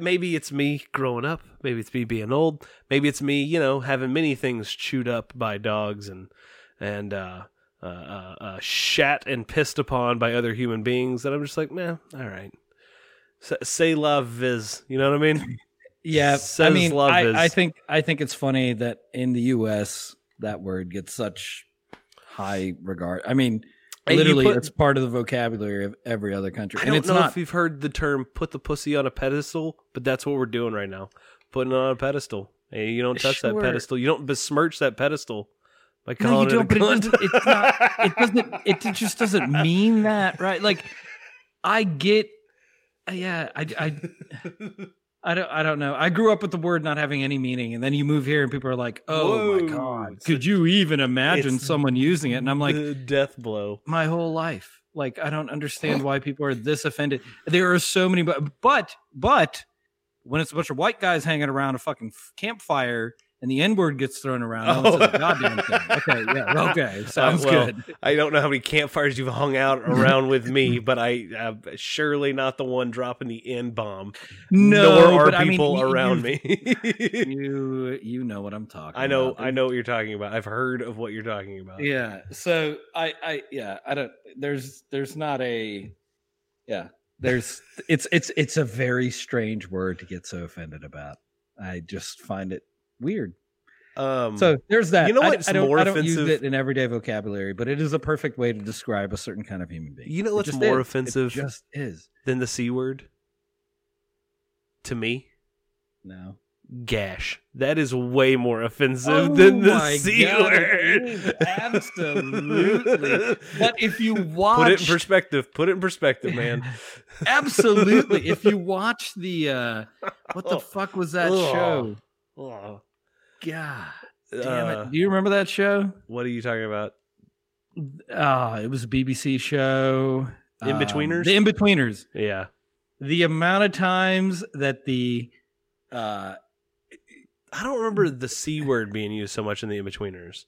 Maybe it's me growing up. Maybe it's me being old. Maybe it's me, you know, having many things chewed up by dogs and and uh, uh, uh, uh, shat and pissed upon by other human beings. That I'm just like, man, all right. Say love viz. You know what I mean? yeah. I mean, love I, is- I think I think it's funny that in the U.S. that word gets such high regard. I mean, And literally, put- it's part of the vocabulary of every other country, I and don't it's know not. if you've heard the term "put the pussy on a pedestal," but that's what we're doing right now. Putting it on a pedestal. Hey, you don't touch that pedestal. You don't besmirch that pedestal by No, you it don't. a But it doesn't, it's not. It doesn't. It just doesn't mean that, right? Like, I get. uh, Yeah, I, I, I don't. I don't know. I grew up with the word not having any meaning, and then you move here, and people are like, "Oh Whoa. my god, It's could you even imagine someone using it?" And I'm like, the death blow. my whole life. Like, I don't understand why people are this offended. There are so many, but but but when it's a bunch of white guys hanging around a fucking campfire and the N word gets thrown around, no one says a oh. goddamn thing. Okay, yeah, okay, uh, sounds well, good. I don't know how many campfires you've hung out around with me, but I am surely not the one dropping the N bomb. No, nor are but I mean, people around you- me. You you know what I'm talking. I know, about. I know what you're talking about. I've heard of what you're talking about. Yeah. So I I yeah I don't. There's there's not a yeah. There's it's it's it's a very strange word to get so offended about. I just find it weird. Um, So there's that. you know I- what's I, don't, more I don't use it in everyday vocabulary, but it is a perfect way to describe a certain kind of human being. You know It what's more is. It offensive? just is. than the c word to me, No. gash. That is way more offensive Oh than the c God, word. absolutely. But if you watch, Put it in perspective. Put it in perspective, man. absolutely. If you watch the uh, what the fuck was that Ugh. show? Oh, God damn uh, it! Do you remember that show? what are you talking about? Ah, it was a BBC show. Um, In-Betweeners? the In-Betweeners. Yeah. The amount of times that the uh, I don't remember the c word being used so much in the in-betweeners.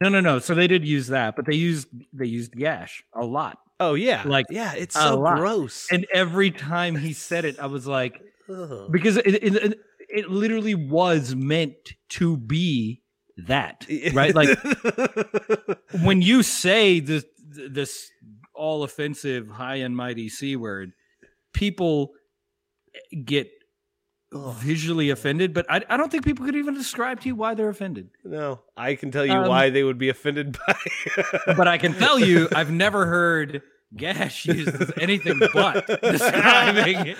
no, no, no. So they did use that, but they used they used gash a lot. Oh yeah, Like, yeah, it's so lot. gross. And every time he said it, I was like, because it, it, it, it literally was meant to be that, right? Like when you say this this all offensive high and mighty c word, people get visually offended. But I, I don't think people could even describe to you why they're offended. no, I can tell you Um, why they would be offended by. But I can tell you, I've never heard gash as anything but describing.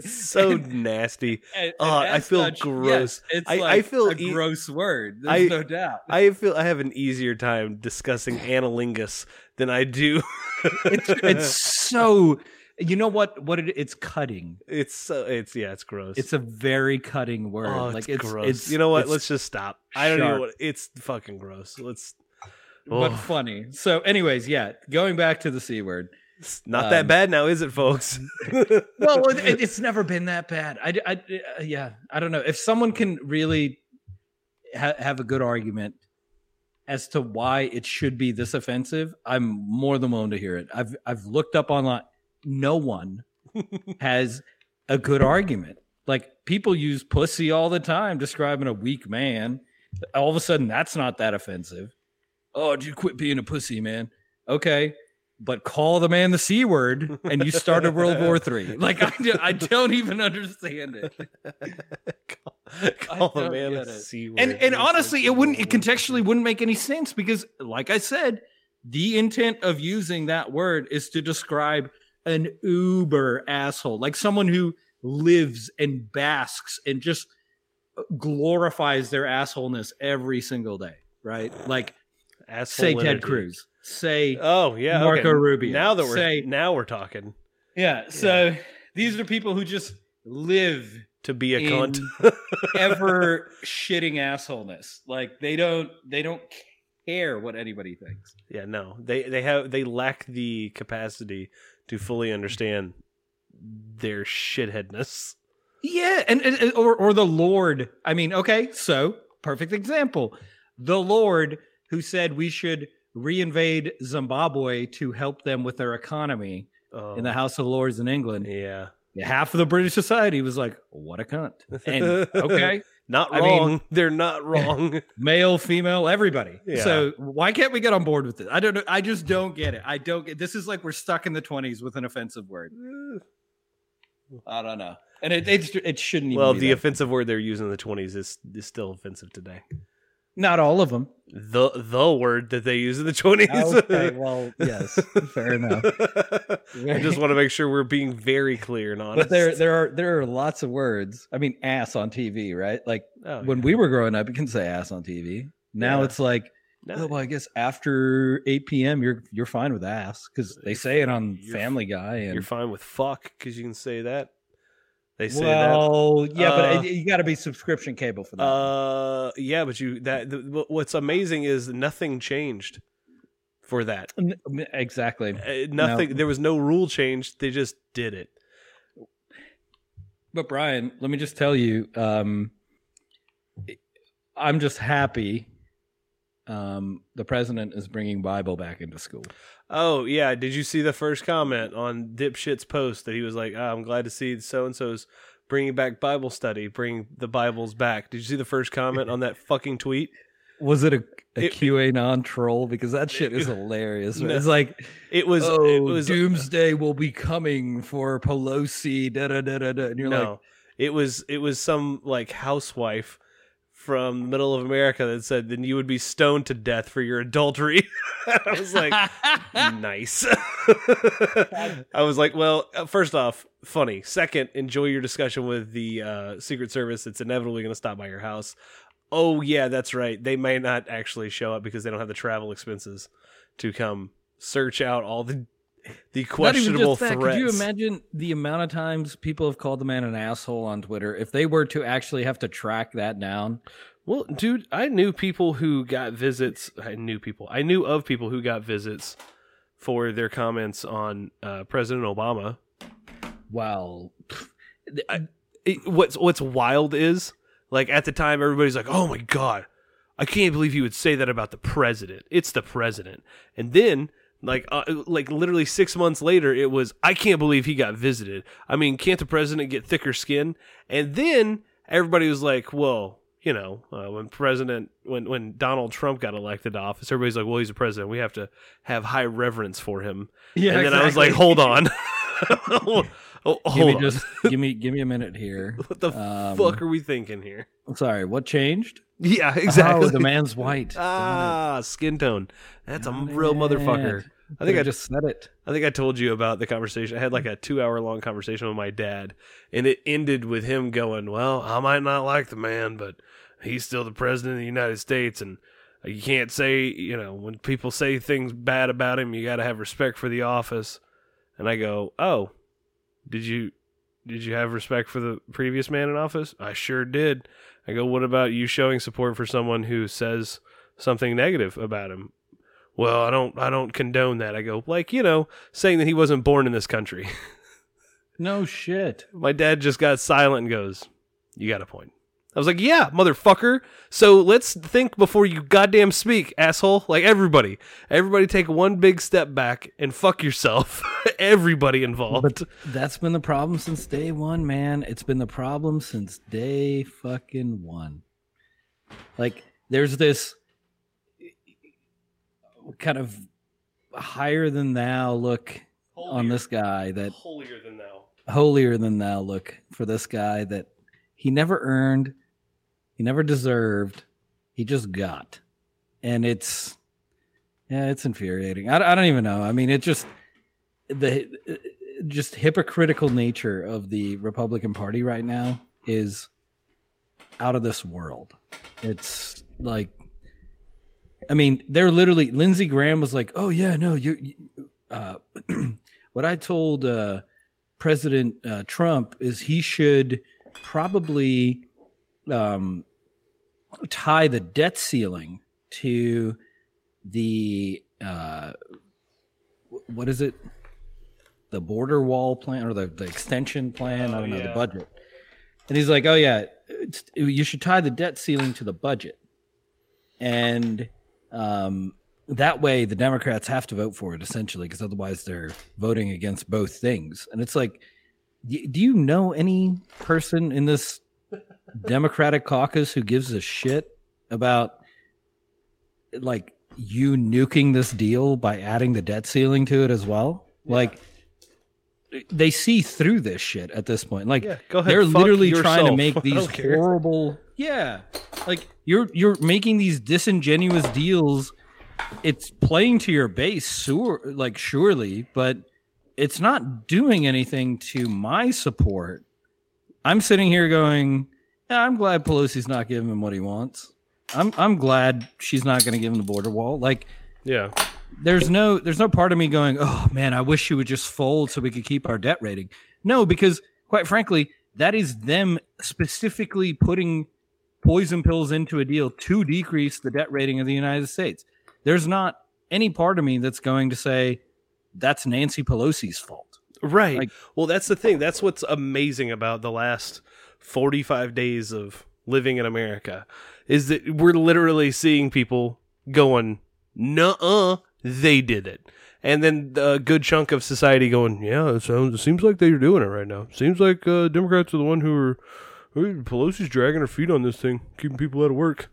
so nasty. And- Oh, and I feel such, gross. yes, it's I- I like feel a e- gross word. There's I- no doubt. I feel I have an easier time discussing anilingus than I do. it's it's so. You know what? What it, it's cutting. it's so it's yeah, it's gross. It's a very cutting word. oh, like it's it's gross. It's, you know what? Let's just stop. I don't know. sharp. Want, it's fucking gross. Let's. But funny. So, anyways, yeah. Going back to the c word. It's not that Um, bad now, is it, folks? Well, it, it's never been that bad. I, I, uh, yeah. I don't know if someone can really ha- have a good argument as to why it should be this offensive. I'm more than willing to hear it. I've I've looked up online. No one has a good argument. Like people use pussy all the time describing a weak man. All of a sudden, that's not that offensive. Oh, did you quit being a pussy, man? Okay, but call the man the c word, and you started World War Three. Like I, do- I don't even understand it. call call the man the c word. And and honestly, it wouldn't. It contextually wouldn't make any sense because, like I said, the intent of using that word is to describe an uber asshole, like someone who lives and basks and just uh, glorifies their assholeness every single day, right? Like say Asshole Ted energy. Cruz, say Oh yeah, Marco okay. Rubio. Now that we're Say- now we're talking yeah. So these are people who just live to be a cunt. ever shitting assholeness. Like they don't they don't care what anybody thinks. yeah, no, they they have they lack the capacity to fully understand their shitheadness. Yeah, and, and and- or or the Lord. I mean, okay, so perfect example. The Lord who said we should reinvade Zimbabwe to help them with their economy Oh, in the oh. House of Lords in England. yeah, Half of the British society was like, "What a cunt!" And okay, not I mean- wrong. They're not wrong. male, female, everybody. Yeah. So why can't we get on board with this? I don't know. I just don't get it. I don't get. This is like we're stuck in the twenties with an offensive word. I don't know, and it it, it shouldn't. Even well, the offensive word they're using in the twenties is is still offensive today. Not all of them. The the word that they use in the twenties. Okay, well, yes, fair enough. I just want to make sure we're being very clear and honest. But there, there are there are lots of words. I mean, ass on TV, right? Like Oh, when we were growing up, you can say ass on TV. Now Yeah. it's like, no, oh, well, I guess after eight p.m. you're you're fine with ass because they say it on You're- Family Guy and you're fine with fuck because you can say that. They say that. well, yeah, but Uh, it- you got to be subscription cable for that. Uh, yeah, but you that the, what's amazing is nothing changed for that. Exactly. Uh, nothing. There was no rule change. They just did it. But Brian, let me just tell you, um, I'm just happy. Um, the president is bringing Bible back into school. Oh yeah, did you see the first comment on Dipshit's post that he was like, oh, "I'm glad to see so and so's bringing back Bible study, bring the Bibles back." Did you see the first comment on that fucking tweet? Was it a, a It- QAnon troll? Because that shit is hilarious. No. It's like, It was. oh, it was uh, doomsday will be coming for Pelosi. Da da da da da. And you're no, like, it was it was some like housewife from the middle of America that said, then you would be stoned to death for your adultery. I was like, nice. I was like, well, uh, first off, funny. Second, enjoy your discussion with the uh, Secret Service. It's inevitably going to stop by your house. Oh, yeah, that's right. They may not actually show up because they don't have the travel expenses to come search out all the the questionable that, threats. Could you imagine the amount of times people have called the man an asshole on Twitter if they were to actually have to track that down? Well, dude, I knew people who got visits. I knew people. I knew of people who got visits for their comments on uh, President Obama. Well, I, it, what's what's wild is like at the time everybody's like, "Oh my god, I can't believe you would say that about the president. It's the president." And then like uh, like literally 6 months later it was, "I can't believe he got visited." I mean, can't the president get thicker skin? And then everybody was like, "Well, you know, uh, when President, when when Donald Trump got elected to office, everybody's like, "Well, he's a president. We have to have high reverence for him." Yeah, and then exactly. I was like, "Hold on, oh, give me on. just give me give me a minute here. what the um, fuck are we thinking here?" I'm sorry, what changed? Yeah, exactly. Oh, the man's white. ah, skin tone. That's a Got real it. motherfucker. I think I just said it. I think I told you about the conversation. I had like a two hour long conversation with my dad, and it ended with him going, "Well, I might not like the man, but he's still the president of the United States, and you can't say, you know, when people say things bad about him, you got to have respect for the office." And I go, "Oh, did you did you have respect for the previous man in office?" I sure did. I go, "What about you showing support for someone who says something negative about him?" Well, I don't I don't condone that. I go, like, you know, saying that he wasn't born in this country. No shit. My dad just got silent and goes, "You got a point." I was like, "Yeah, motherfucker." So let's think before you goddamn speak, asshole. Like everybody, everybody, take one big step back and fuck yourself. everybody involved. But that's been the problem since day one, man. It's been the problem since day fucking one. Like, there's this kind of higher than thou look on this guy that holier than thou. holier than thou look for this guy that he never earned, he never deserved, he just got. And it's, yeah, it's infuriating. I, I don't even know. I mean, it just, the just hypocritical nature of the Republican Party right now is out of this world. It's like, I mean, they're literally, Lindsey Graham was like, oh, yeah, no, you, you uh, what I told, uh, President uh, Trump is he should probably um, tie the debt ceiling to the uh, what is it? The border wall plan or the, the extension plan? I Oh, don't know yeah. the budget. And he's like, "Oh yeah, it's, you should tie the debt ceiling to the budget." And um, that way the Democrats have to vote for it essentially because otherwise they're voting against both things. And it's like, do you know any person in this Democratic caucus who gives a shit about like you nuking this deal by adding the debt ceiling to it as well? Like they see through this shit at this point. Like Yeah, go ahead. they're literally trying to make these horrible yeah like you're you're making these disingenuous deals it's playing to your base sure like surely but it's not doing anything to my support i'm sitting here going yeah, i'm glad pelosi's not giving him what he wants i'm i'm glad she's not going to give him the border wall like Yeah. there's no there's no part of me going, oh man, I wish she would just fold so we could keep our debt rating. No, because quite frankly, that is them specifically putting poison pills into a deal to decrease the debt rating of the United States. There's not any part of me that's going to say that's Nancy Pelosi's fault. Right. Like- well, that's the thing. That's what's amazing about the last 45 days of living in America is that we're literally seeing people going, "Nuh-uh, they did it." And then a good chunk of society going, "Yeah, it sounds it seems like they're doing it right now. Seems like uh, Democrats are the one who are Pelosi's dragging her feet on this thing, keeping people out of work."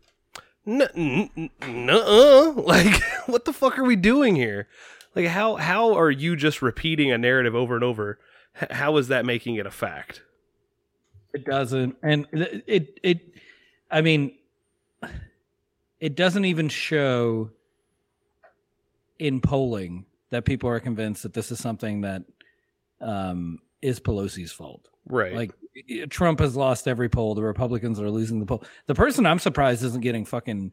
Nuh-uh. Like, what the fuck are we doing here? Like, how how are you just repeating a narrative over and over? H- how is that making it a fact? It doesn't, and it it. I mean, it doesn't even show in polling that people are convinced that this is something that um, is Pelosi's fault. Right. Like Trump has lost every poll. The Republicans are losing the poll. The person I'm surprised isn't getting fucking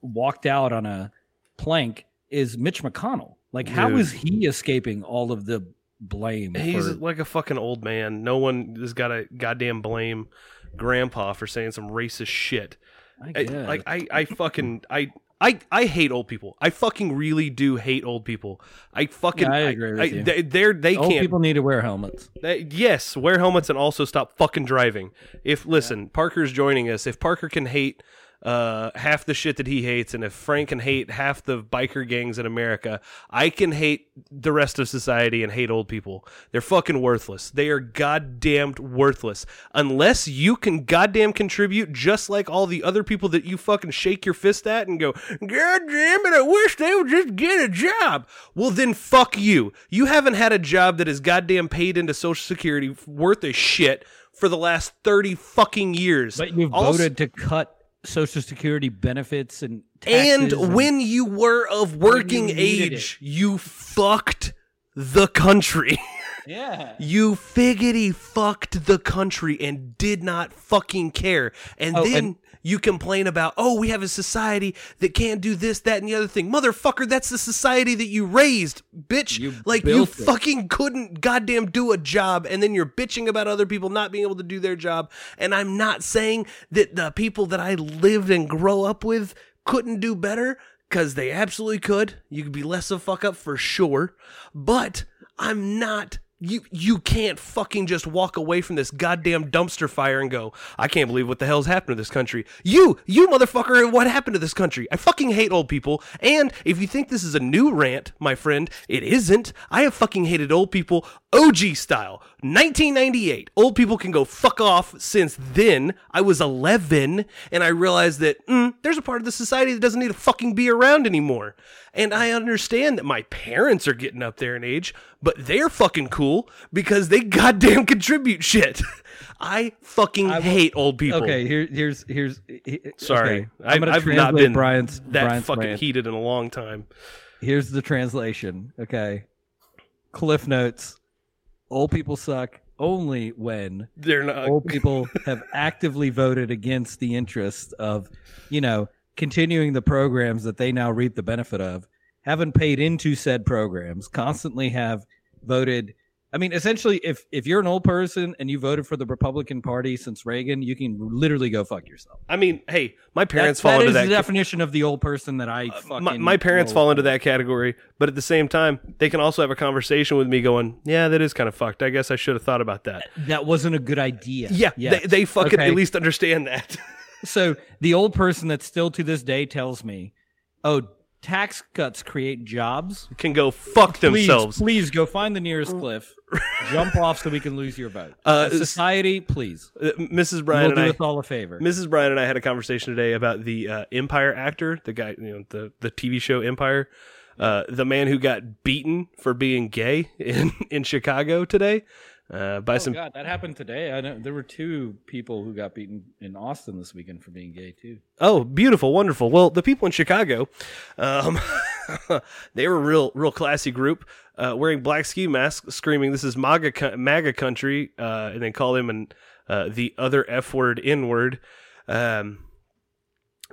walked out on a plank is Mitch McConnell. Like, how Dude. is he escaping all of the blame? He's for- like a fucking old man. No one has got to goddamn blame grandpa for saying some racist shit. I I, like I, I fucking I I I hate old people. I fucking really do hate old people. I fucking Yeah, I agree with you. They, they're they old can't. people need to wear helmets. they- yes, wear helmets and also stop fucking driving. If listen, Parker's joining us. If Parker can hate uh, half the shit that he hates, and if Frank can hate half the biker gangs in America, I can hate the rest of society and hate old people. They're fucking worthless. They are goddamned worthless. Unless you can goddamn contribute, just like all the other people that you fucking shake your fist at and go, God damn it, I wish they would just get a job. Well, then fuck you. You haven't had a job that is goddamn paid into Social Security worth a shit for the last 30 fucking years. But you've Also- voted to cut Social Security benefits and taxes and when you were of working needed age, you fucked the country. yeah. you figgity fucked the country and did not fucking care. And Oh, then and- you complain about, oh, we have a society that can't do this, that, and the other thing. Motherfucker, that's the society that you raised, bitch. You like, you it. fucking couldn't goddamn do a job, and then you're bitching about other people not being able to do their job. And I'm not saying that the people that I lived and grow up with couldn't do better, because they absolutely could. You could be less of a fuck up for sure. But I'm not. You you can't fucking just walk away from this goddamn dumpster fire and go, I can't believe what the hell's happened to this country. You, you motherfucker, what happened to this country? I fucking hate old people. And if you think this is a new rant, my friend, it isn't. I have fucking hated old people OG style. 1998. Old people can go fuck off since then. I was 11 and I realized that mm, there's a part of the society that doesn't need to fucking be around anymore. And I understand that my parents are getting up there in age, but they're fucking cool because they goddamn contribute shit. I fucking I will- hate old people. Okay, here, here's here's. he- Sorry. okay, I, I'm gonna I've not been Brian's that Brian's fucking rant. heated in a long time. Here's the translation. Okay, Cliff notes: Old people suck only when They're not. old people have actively voted against the interest of, you know, continuing the programs that they now reap the benefit of, haven't paid into said programs, constantly have voted. I mean, essentially, if if you're an old person and you voted for the Republican Party since Reagan, you can literally go fuck yourself. I mean, hey, my parents That- fall that into is that. the definition of the old person that I uh, fucking. my, my parents will- fall into that category, but at the same time, they can also have a conversation with me going, Yeah, that is kind of fucked. I guess I should have thought about that. That wasn't a good idea. Yeah, Yes. they, they fucking Okay. at least understand that. So the old person that still to this day tells me, "Oh, tax cuts create jobs." can go fuck Please, themselves. please go find the nearest cliff, jump off so we can lose your vote. Uh, society, please. Uh, Mrs. We'll Bryan do and I us all a favor. Mrs. Brian and I had a conversation today about the uh, Empire actor, the guy, you know, the the TV show Empire, uh, the man who got beaten for being gay in in Chicago today uh, by Oh some. God, that happened today. I know there were two people who got beaten in Austin this weekend for being gay too. Oh, beautiful, wonderful. Well, the people in Chicago, um, they were a real, real classy group, uh, wearing black ski masks, screaming, "This is MAGA, MAGA country," uh, and then call him an uh, the other F word, N word. Um,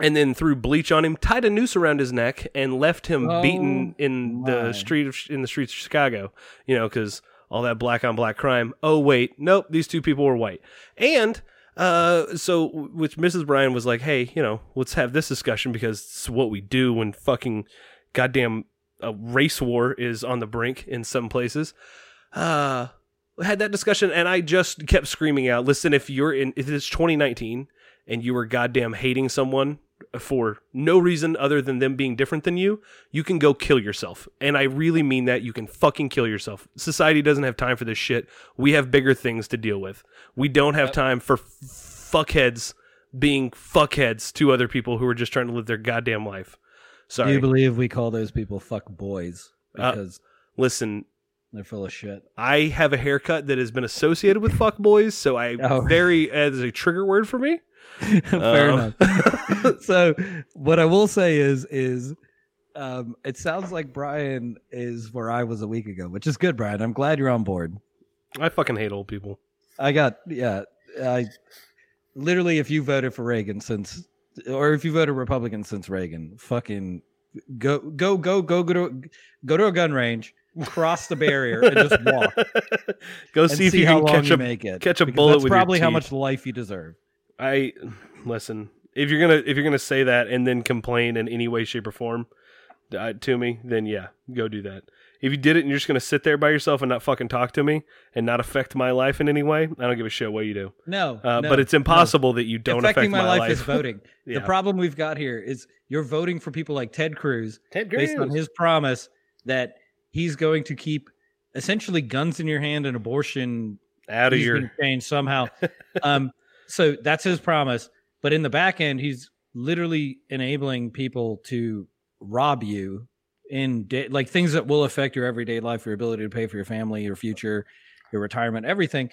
and then threw bleach on him, tied a noose around his neck, and left him Oh, beaten in my. the street of in the streets of Chicago. You know, because all that black on black crime. Oh wait, nope, these two people were white. And uh, so which Mrs. Brian was like, hey, you know, let's have this discussion because it's what we do when fucking goddamn a race war is on the brink in some places. Uh, had that discussion, and I just kept screaming out, listen, if you're in, if it's 2019 and you were goddamn hating someone for no reason other than them being different than you, you can go kill yourself. And I really mean that. You can fucking kill yourself. Society doesn't have time for this shit. We have bigger things to deal with. We don't have time for f- fuckheads being fuckheads to other people who are just trying to live their goddamn life. Sorry. Do you believe we call those people fuck boys Uh, because Listen, they're full of shit? I have a haircut that has been associated with fuckboys, so I Oh. very as a trigger word for me. Fair Um, enough. so what I will say is is um, it sounds like Brian is where I was a week ago, which is good, Brian. I'm glad you're on board. I fucking hate old people. I got yeah. I literally, if you voted for Reagan since, or if you voted Republican since Reagan, fucking go go go go go to go to a gun range, cross the barrier, and just walk. Go see if you how can long catch you a make it. catch a because bullet That's probably how much life you deserve. I listen. If you're gonna if you're gonna say that and then complain in any way, shape, or form uh, to me, then yeah, go do that. If you did it and you're just gonna sit there by yourself and not fucking talk to me and not affect my life in any way, I don't give a shit what you do. No, Uh, no, but it's no. impossible that you don't affecting affect my, life, is voting. Yeah. The problem we've got here is you're voting for people like Ted Cruz Ted Cruz, based on his promise that he's going to keep essentially guns in your hand and abortion out of your change somehow. um, so that's his promise. But in the back end, he's literally enabling people to rob you in da- like things that will affect your everyday life, your ability to pay for your family, your future, your retirement, everything.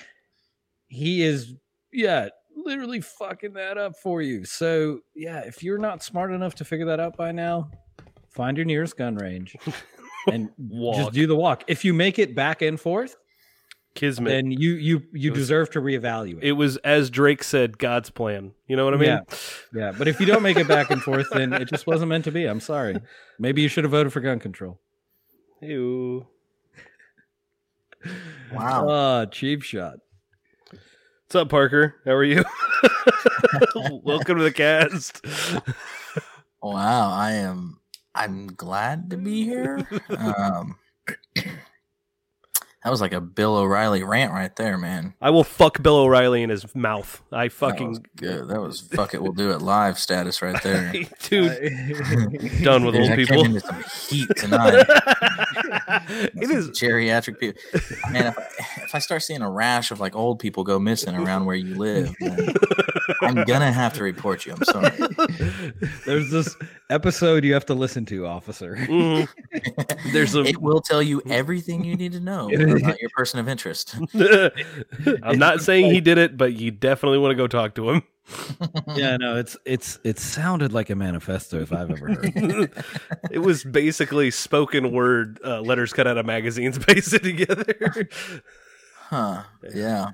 He is, yeah, literally fucking that up for you. So yeah, if you're not smart enough to figure that out by now, find your nearest gun range and just do the walk. If you make it back and forth, Kismet. then you you you was- deserve to reevaluate. it was as Drake said, God's plan. You know what I mean? Yeah. yeah, but if you don't make it back and forth, then it just wasn't meant to be. I'm sorry. Maybe you should have voted for gun control. Ew. Wow. Ah, cheap shot. What's up, Parker? How are you? Welcome to the cast. Wow, I am. I'm glad to be here. Um, that was like a Bill O'Reilly rant right there, man. I will fuck Bill O'Reilly in his mouth. I That was fucking good. That was fuck it. We'll do it live status right there. dude. Done with Dude, old I people. came into some heat tonight. it is. geriatric people. Man, if I, if I start seeing a rash of like old people go missing around where you live, man, I'm gonna have to report you. I'm sorry. There's this episode you have to listen to, officer. Mhm. There's a. It will tell you everything you need to know about your person of interest. I'm not saying he did it, but you definitely want to go talk to him. yeah, no, it's it's it sounded like a manifesto if I've ever heard. it was basically spoken word uh, letters cut out of magazines pasted together. Huh? Yeah.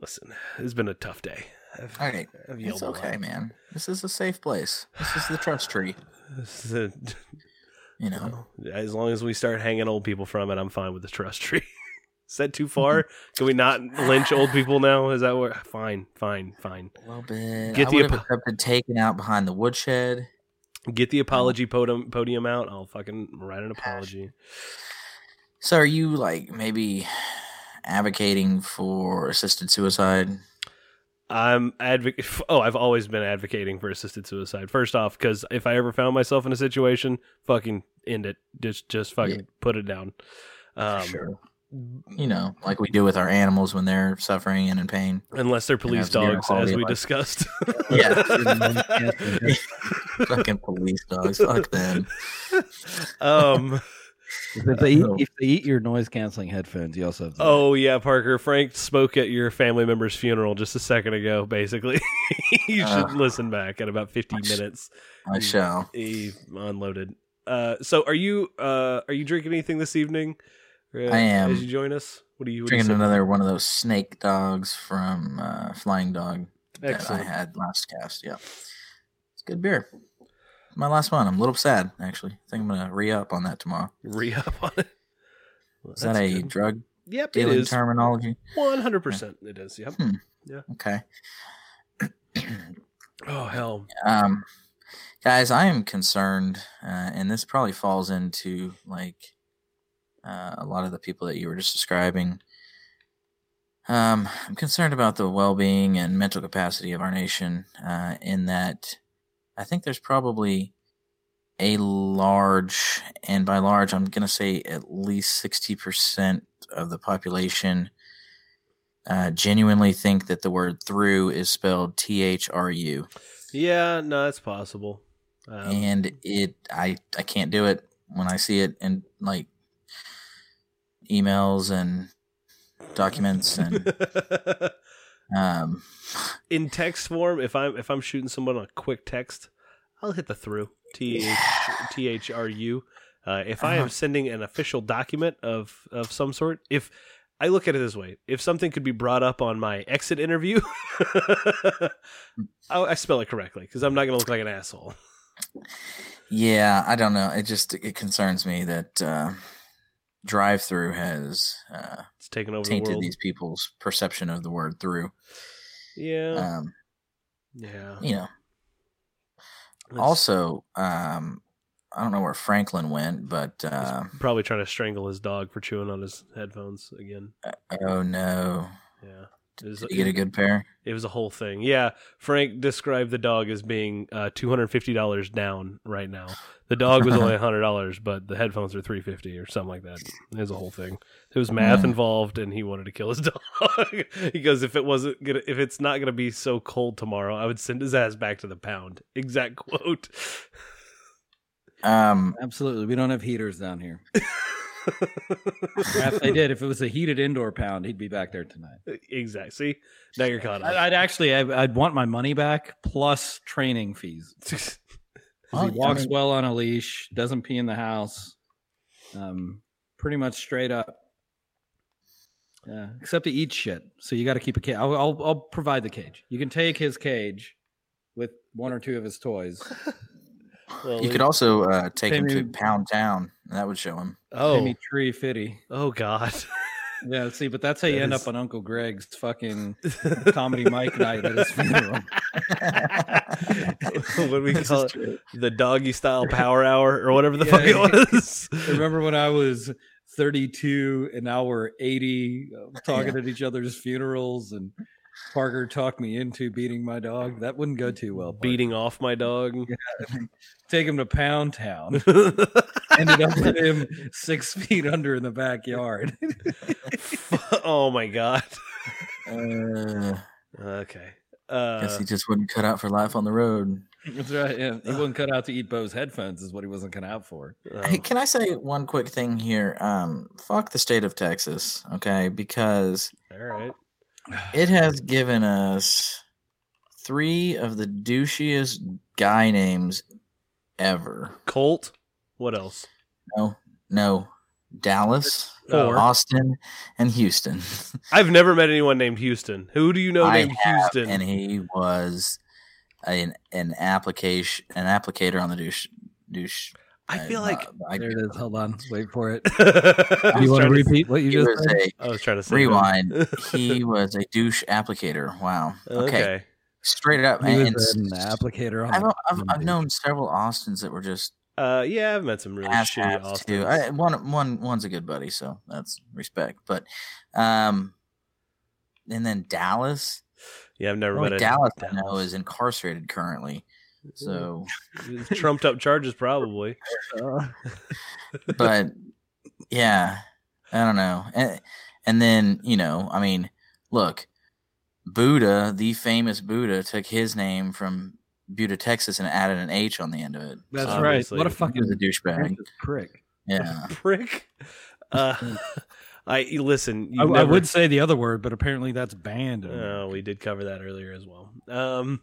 Listen, it's been a tough day. I've, All right. I've It's okay, man. This is a safe place. This is the trust tree. This is a- You know. as long as we start hanging old people from it, I'm fine with the trust tree. is that too far? Can we not lynch old people now? Is that what? Fine, fine, fine. A little bit. Get I the would have apo- accepted taken out behind the woodshed. Get the apology podium podium out. I'll fucking write an apology. So, are you like maybe advocating for assisted suicide? I'm advocate. Oh, I've always been advocating for assisted suicide. First off, because if I ever found myself in a situation, fucking end it. Just, just fucking Yeah. put it down. Um, sure. You know, like we do with our animals when they're suffering and in pain. Unless they're police dogs, as we life. discussed. Yeah. Fucking police dogs. Fuck them. um. If they eat, if they eat your noise canceling headphones, you also have. to- Oh yeah, Parker. Frank spoke at your family member's funeral just a second ago. Basically, you should Uh. listen back at about 50 minutes. I shall. He unloaded. Uh, so are you uh are you drinking anything this evening? Uh, I am. As you join us, what are you what are you Drinking another one of those snake dogs from uh, Flying Dog that I had last cast. Yeah. It's good beer. My last one. I'm a little sad, actually. I think I'm to re up on that tomorrow. Re up on it. Well, Is that a good. drug Yep, dealing is. terminology? One hundred percent, it is. Yep. Yeah. Okay. Oh hell. Um, guys, I am concerned, uh, and this probably falls into like uh, a lot of the people that you were just describing. Um, I'm concerned about the well-being and mental capacity of our nation. Uh, in that, I think there's probably a large, and by large, I'm going to say at least sixty percent of the population. Uh, genuinely think that the word through is spelled T H R U Yeah, no, that's possible. Um, and it I I can't do it when I see it in like emails and documents and Um, in text form, if I'm if I'm shooting someone a quick text, I'll hit the through T H T H R U. Uh, if I am Uh-huh. sending an official document of of some sort, if I look at it this way, if something could be brought up on my exit interview, I, I spell it correctly because I'm not going to look like an asshole. yeah, I don't know. It just it concerns me that uh, drive through has uh, It's taken over the tainted world. these people's perception of the word through. Yeah, Um, yeah. you know. It's Also, um, I don't know where Franklin went, but uh, probably trying to strangle his dog for chewing on his headphones again. oh no, Yeah. It was, did you get a good pair? it was a whole thing. Yeah, Frank described the dog as being uh, two hundred fifty dollars down right now. The dog was only hundred dollars, but the headphones are three fifty or something like that. It was a whole thing. There was math Mm. involved, and he wanted to kill his dog. he goes, "If it wasn't gonna, if it's not gonna be so cold tomorrow, I would send his ass back to the pound." Exact quote. Um, Absolutely. We don't have heaters down here. if they did, if it was a heated indoor pound, he'd be back there tonight. Exactly. See, now you're caught up. I- I'd actually, I'd, I'd want my money back plus training fees. Well, he I walks mean- well on a leash, doesn't pee in the house, um, pretty much straight up. Yeah, except he eats shit. So you got to keep a cage. I'll, I'll, I'll provide the cage. You can take his cage with one or two of his toys. Well, you could also uh, take him to Pound Town. and That would show him. oh, Timmy Tree Fitty. oh God. Yeah, see, but that's how you That end is- up on Uncle Greg's fucking comedy mic night at his funeral. what do we This call it? true. The doggy style power hour or whatever the Yeah. fuck it was. Remember when I was 32 and now we're 80 uh, talking Yeah. at each other's funerals and Parker talked me into beating my dog? That wouldn't go too well. Parker. Beating off my dog. Take him to Pound Town. Ended up with him six feet under in the backyard. oh my god. Uh, Okay. guess Uh, he just wouldn't cut out for life on the road. That's right. Yeah. He wouldn't cut out to eat Bo's headphones, is what he wasn't cut out for. Hey, oh, can I say one quick thing here? Um, fuck the state of Texas, okay? Because all right. It has given us three of the douchiest guy names ever. Colt. What else? No, no, Dallas, Four. Austin, and Houston. I've never met anyone named Houston. Who do you know I named have, Houston? and he was an an application an applicator on the douche douche. I feel like I, There it is. Hold on. Wait for it. Do you want to trying to- repeat what you just was said? a I was trying to say rewind. he was a douche applicator. Wow. Okay, okay. straight up. He and was an applicator on I've, I've, I've known several Austins that were just Uh, yeah, I've met some really shitty hats Austins. too. I, one one one's a good buddy, so that's respect. But um, and then Dallas. yeah, I've never Only met a Dallas, I know is incarcerated currently. Mm-hmm. So, trumped up charges, probably. Uh, but yeah, I don't know. And and then you know, I mean, look, Buddha, the famous Buddha, took his name from Buda, Texas, and added an H on the end of it. That's So, right. What a He fucking a douchebag. prick. Yeah. Prick. Uh, I listen. I, You I never, would say the other word, but apparently that's banned. Oh, we did cover that earlier as well. Um,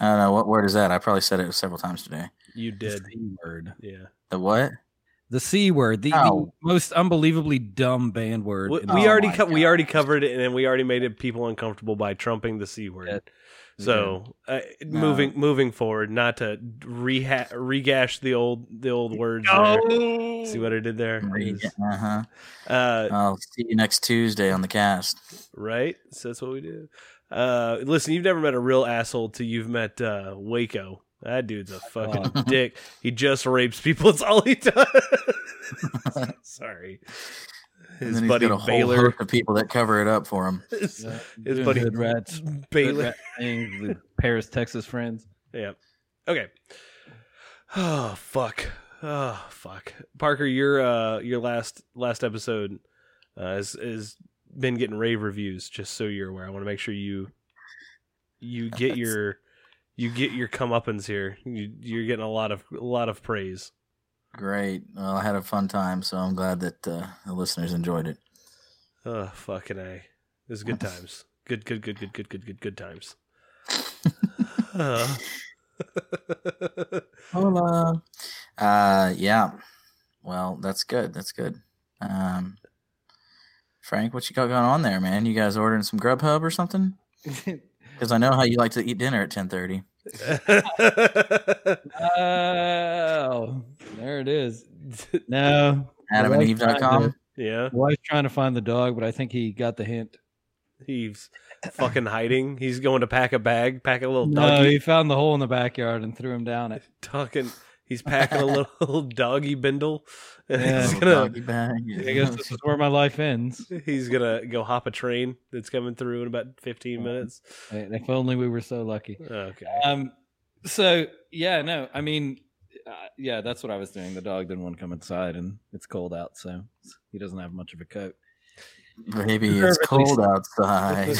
I don't know what word is that. I probably said it several times today. you the did. C word. Yeah. The what? The C word. The, Oh. the most unbelievably dumb banned word. We, we Oh already co- we already covered it, and then we already made it people uncomfortable by trumping the c word. Yeah. So uh, No. moving moving forward, not to reha- regash the old the old words. there. See what I did there? Uh huh. Uh, I'll see you next Tuesday on the cast. right? So that's what we do. Uh, listen, you've never met a real asshole till you've met uh, Waco. That dude's a fucking Oh. dick. He just rapes people. It's all he does. Sorry. And His then he's buddy got a whole Baylor. host of people that cover it up for him. His, Yeah, his buddy Hood rats. Hood Baylor. rat things Paris, Texas friends. Yeah. Okay. Oh fuck. Oh fuck. Parker, your uh your last last episode uh is is been getting rave reviews, just so you're aware. I want to make sure you you get your you get your comeuppance here. You, you're getting a lot of a lot of praise. Great. Well, I had a fun time, so I'm glad that uh, the listeners enjoyed it. Oh fucking a. This is good times. Good, good, good, good, good, good, good, good times. Uh. Hola. Uh, yeah. Well, that's good. That's good. Um, Frank, what you got going on there, man? You guys ordering some Grubhub or something? Because I know how you like to eat dinner at ten thirty. Oh, there it is. No, AdamandEve.com. yeah, wife's trying to find the dog, but I think he got the hint. he's fucking hiding. He's going to pack a bag, pack a little No, doggy. he found the hole in the backyard and threw him down it. Talking. He's packing a little doggy bindle, and Yeah. he's gonna doggy bag. I guess this is where my life ends. he's gonna go hop a train that's coming through in about fifteen minutes. If only we were so lucky. Okay. Um, so yeah, no, I mean, uh, yeah, that's what I was doing. The dog didn't want to come inside, and it's cold out, so he doesn't have much of a coat. Maybe it's cold outside.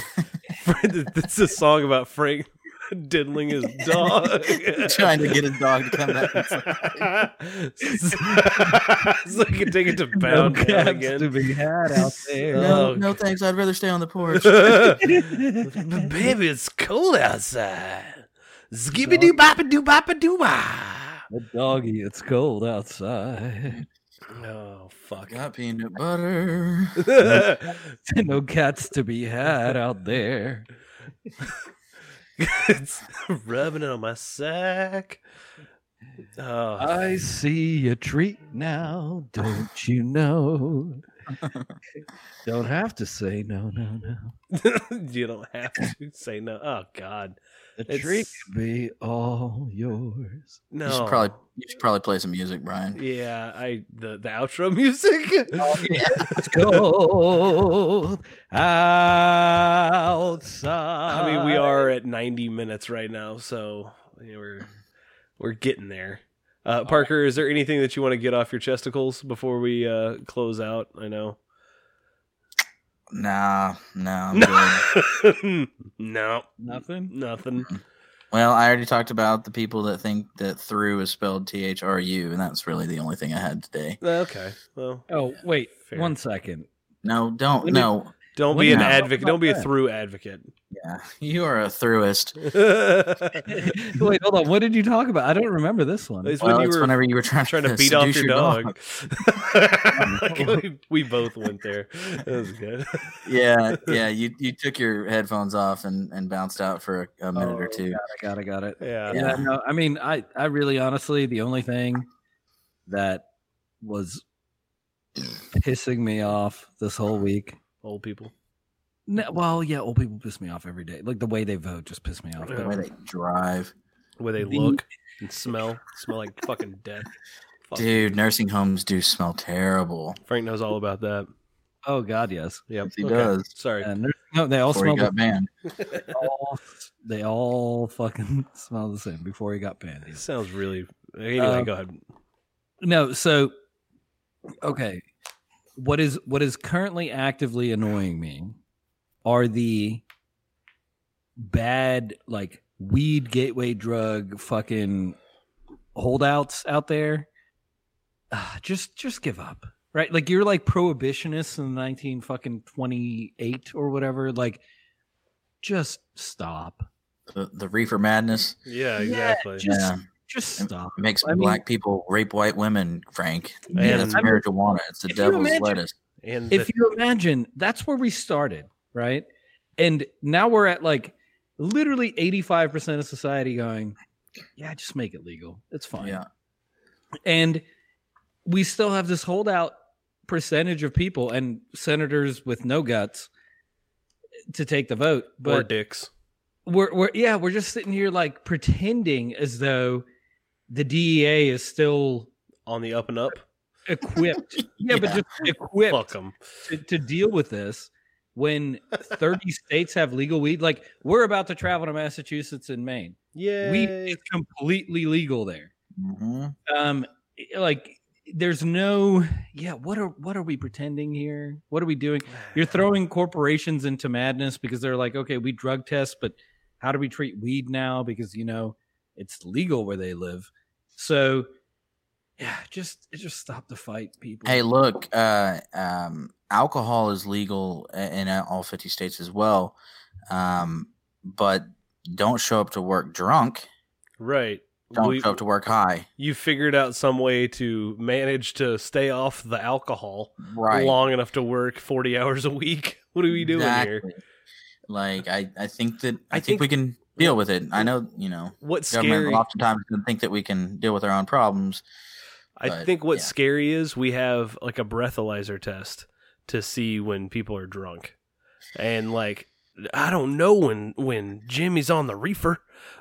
It's a song about Frank diddling his dog. Trying to get a dog to come back inside. so he can take it to No down cats again. to be had out there. No, Oh, no thanks. I'd rather stay on the porch. But baby, it's cold outside. Skippy doo boppa doo boppa doo wah. The doggy, it's cold outside. Oh fuck. Got peanut butter. no cats to be had out there. It's rubbing it on my sack. Oh, I see a treat now, don't you know? don't have to say no, no, no. you don't have to say no. Oh God, The It's- treat could be all yours. no. You should probably you should probably play some music, Brian. Yeah, I the the outro music. Oh, it's cold outside. I mean, we are at 90 minutes right now, so yeah, we're we're getting there. Uh, Parker, is there anything that you want to get off your chesticles before we uh, close out? I know. Nah, nah, I'm good. no, nothing. nothing. Well, I already talked about the people that think that through is spelled T H R U, and that's really the only thing I had today. Okay, well, Oh wait, Fair. one second. No, don't. When did- no, don't When be an did advocate. Don't be a through advocate. yeah, you are a throughest. it's wait, hold on. What did you talk about? I don't remember this one. when Well, you it's were whenever you were trying, trying to beat off seduce your dog. we, we both went there. That was good. yeah, yeah. You you took your headphones off and, and bounced out for a, a minute or oh, two. Got it, got it, got it. Yeah. Yeah, no, I mean, I, I really honestly, the only thing that was pissing me off this whole week. Old people. No, well, yeah, old people piss me off every day. Like the way they vote just piss me off. The way they drive, Where they look and smell. Smell like fucking death. Fuck. dude. Nursing homes do smell terrible. Frank knows all about that. oh god, yes. Yep. Yes, he does. Sorry. And they're- no, they all Before he smell. got banned. the- all, they all fucking smell the same before he got banned. It sounds really. Anyway, Uh, go ahead. No, so okay. What is what is currently actively annoying me are the bad like weed gateway drug fucking holdouts out there. Ah, just just give up. Right? Like you're like prohibitionists in 19 fucking 28 or whatever. Like just stop. The, the reefer madness Yeah, exactly. just- yeah, Just it stop. makes I mean- black people rape white women. Frank, And- yeah, that's I mean, marijuana. It's the devil's imagine- lettuce. and if the- you imagine that's where we started right and now we're at like literally 85% of society going yeah just make it legal it's fine Yeah, and we still have this holdout percentage of people and senators with no guts to take the vote or but dicks. we're, we're yeah we're just sitting here like pretending as though the dea is still On the up and up. equipped. Yeah, but just equipped Fuck to, to deal with this when 30 states have legal weed. Like we're about to travel to massachusetts and maine. Yeah. weed is completely legal there. Hmm um like there's no yeah what are what are we pretending here? What are we doing? You're throwing corporations into madness because they're like okay we drug test but how do we treat weed now? Because you know it's legal where they live so yeah just just stop the fight people Hey, look, uh, um, alcohol is legal in all 50 states as well. Um, but don't show up to work drunk. Right. Don't We- show up to work high. you figured out some way to manage to stay off the alcohol Right. long enough to work 40 hours a week. What are we doing here? Like I, I think that I I, think- think, we can deal with it. I know, you know, What's government scary? oftentimes can think that we can deal with our own problems. I but, think what's yeah. scary is we have like a breathalyzer test to see when people are drunk. And like I don't know when when Jimmy's on the reefer.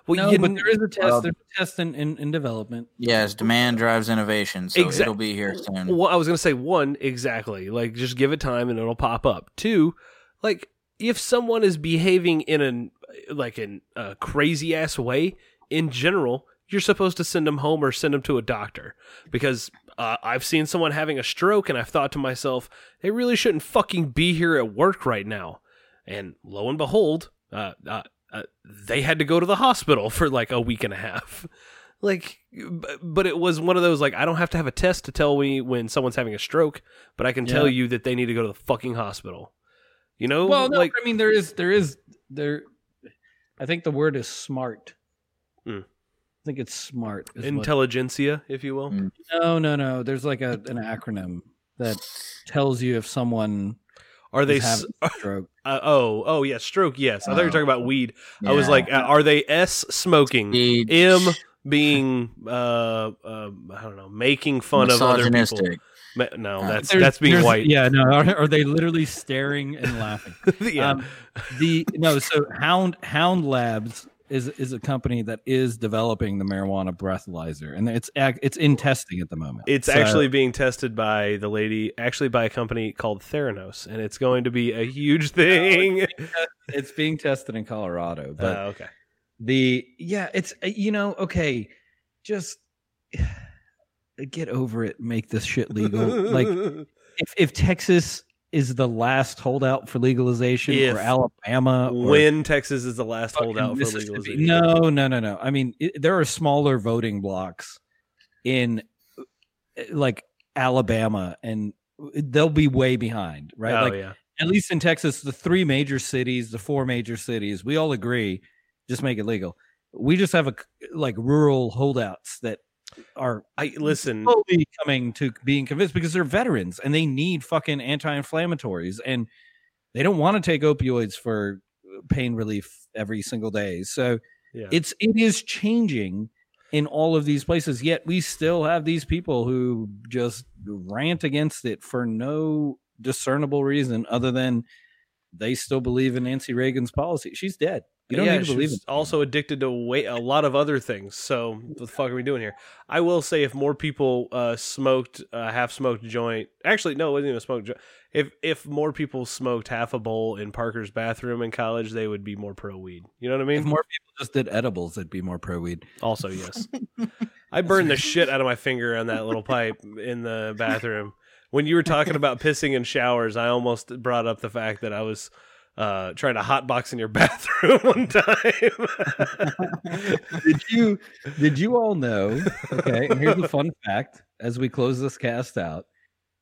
Well, no, you but there is a test. Well- there's a test in, in, in development. Yes, demand drives innovation, so Exact- it'll be here soon. Well, I was gonna say one exactly. Like, just give it time and it'll pop up. Two, like if someone is behaving in an like in a crazy ass way, in general, you're supposed to send them home or send them to a doctor because uh, I've seen someone having a stroke and I've thought to myself, they really shouldn't fucking be here at work right now. And lo and behold, uh, uh, uh, they had to go to the hospital for like a week and a half. Like, but it was one of those like I don't have to have a test to tell me when someone's having a stroke, but I can tell you that they need to go to the fucking hospital. You know, Well, no, like I mean there is there is there. I think the word is smart. Mm. I think it's smart. is what- intelligentsia, if you will. Mm. no, no, no. There's like a an acronym that tells you if someone Are they? is s- a stroke. Uh, oh, oh, yeah, stroke. Yes, I thought you were Oh. talking about weed. I was like, uh, are they S smoking, Speed, M being uh, uh, I don't know, making fun of other people? No, Uh, that's There's- that's being white. Yeah, no. Are, are they literally staring and laughing? yeah. Um, the no, so Hound Hound Labs is is a company that is developing the marijuana breathalyzer, and it's it's in testing at the moment. It's So- actually being tested by the lady, actually by a company called Theranos, and it's going to be a huge thing. it's being tested in Colorado, but Uh, okay. the yeah, it's uh, you know okay, just get over it, make this shit legal. like if if Texas is the last holdout for legalization, If- or Alabama, or when Texas is the last holdout for legalization. No, no, no, no. I mean, it, there are smaller voting blocks in uh, like Alabama, and they'll be way behind, right? Oh like yeah. at least in Texas, the three major cities, the four major cities, we all agree, just make it legal. We just have a like rural holdouts that are I listen. slowly coming to being convinced because they're veterans and they need fucking anti-inflammatories and they don't want to take opioids for uh, pain relief every single day. So Yeah. it's it is changing in all of these places yet we still have these people who just rant against it for no discernible reason other than they still believe in Nancy Reagan's policy. She's dead. You don't yeah, need to believe it. also addicted to way a lot of other things. So what the fuck are we doing here? I will say if more people uh, smoked a half smoked joint, actually no, it wasn't even a smoked joint. If if more people smoked half a bowl in Parker's bathroom in college, they would be more pro weed. You know what I If mean? more people just did edibles, it'd be more pro weed. Also, yes. I burned the shit out of my finger on that little pipe in the bathroom. When you were talking about pissing in showers, I almost brought up the fact that I was uh, trying to hotbox in your bathroom one time. did you did you all know okay and here's the fun fact as we close this cast out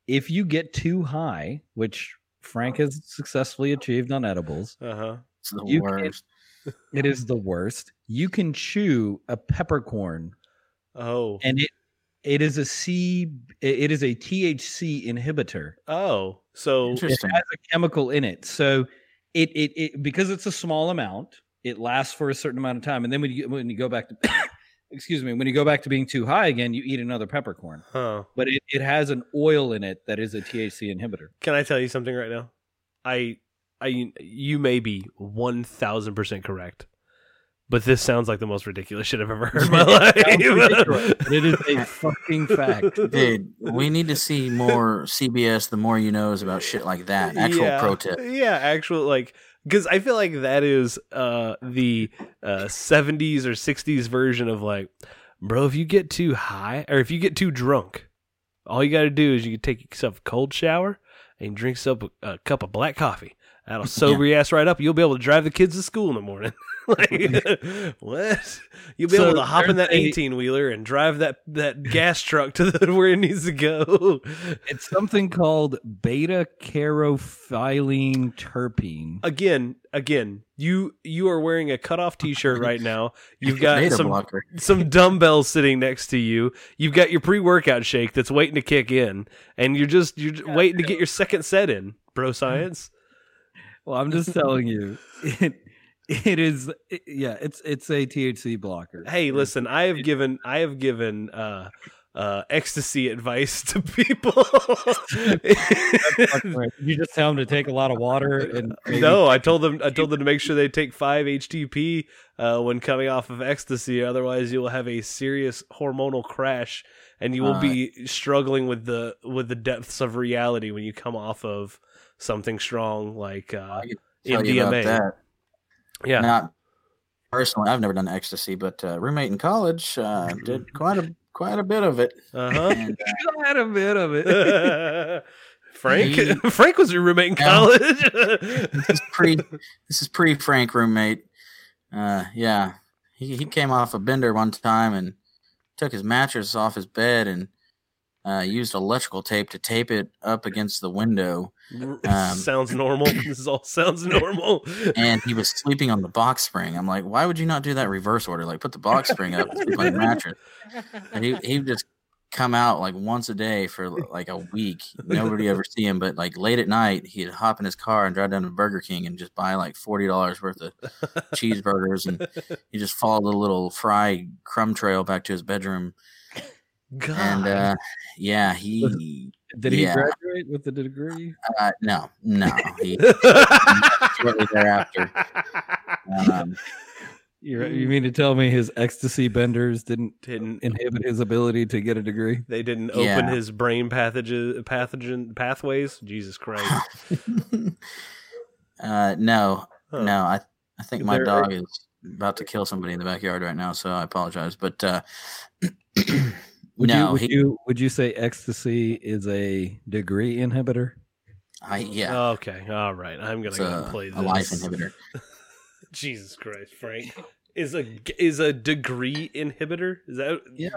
if you get too high which frank has successfully achieved on edibles uh huh. It's the You can't- worst. it is the worst you can chew a peppercorn Oh. and it it is a c it is a thc inhibitor Oh. So it has a chemical in it so it, it it because it's a small amount it lasts for a certain amount of time and then when you when you go back to excuse me when you go back to being too high again you eat another peppercorn huh. but it, it has an oil in it that is a thc inhibitor Can I tell you something right now? I I you may be one thousand percent correct. But this sounds like the most ridiculous shit I've ever heard in my It sounds ridiculous, life. it is a fucking fact Dude, we need to see more CBS. The more you know is about shit like that. Actual yeah, pro tip. Yeah, actual like because I feel like that is uh the uh 70s or 60s version of like, bro, if you get too high or if you get too drunk, all you got to do is you can take yourself a cold shower and drink yourself a, a cup of black coffee. That'll sober your ass right up. You'll be able to drive the kids to school in the morning. like, what? You'll be So able to hop in that eighteen wheeler and drive that that gas truck to the, where it needs to go. It's something called beta caryophyllene terpene. Again, again, you you are wearing a cutoff T-shirt right now. You've got some blocker. some dumbbells sitting next to you. You've got your pre-workout shake that's waiting to kick in, and you're just you're just waiting to get your second set in, bro. Science. Well, I'm just telling you, it it is. it- yeah, it's it's a THC blocker. Hey, listen, I have given I have given uh uh ecstasy advice to people. you just tell them to take a lot of water and maybe- no, I told them I told them to make sure they take five HTP uh, when coming off of ecstasy, otherwise you will have a serious hormonal crash, and you will Uh, be struggling with the with the depths of reality when you come off of something strong like uh, you about MDMA. Yeah, Not personally, I've never done ecstasy, but uh, roommate in college uh, did quite a quite a bit of it. uh huh. And, uh, had a bit of it. Frank, He- Frank was your roommate in college. this is pre this is pre Frank roommate. Uh, yeah, he he came off a bender one time and took his mattress off his bed and uh, used electrical tape to tape it up against the window. Um, sounds normal. This all sounds normal. and he was sleeping on the box spring. I'm like, why would you not do that reverse order? Like, put the box spring up, sleep on the mattress. And he he just come out like once a day for like a week. Nobody ever see him, but like late at night, he'd hop in his car and drive down to Burger King and just buy like forty dollars worth of cheeseburgers, and he just followed the little fry crumb trail back to his bedroom. God. And uh, yeah, he Did he Yeah. graduate with the degree? uh, no no he shortly thereafter. Um, You you mean to tell me his ecstasy benders didn't didn't inhibit his ability to get a degree? they didn't open Yeah. his brain pathogen pathogen pathways? Jesus Christ. uh, no, Huh. no. I I think my There- dog is about to kill somebody in the backyard right now, so I apologize. But uh, Would no, you would he, you would you say ecstasy is a degree inhibitor? I yeah, Okay. All right. I'm gonna it's go a, and play this. a life inhibitor. Jesus Christ, Frank. Is a is a degree inhibitor? Is that Yeah.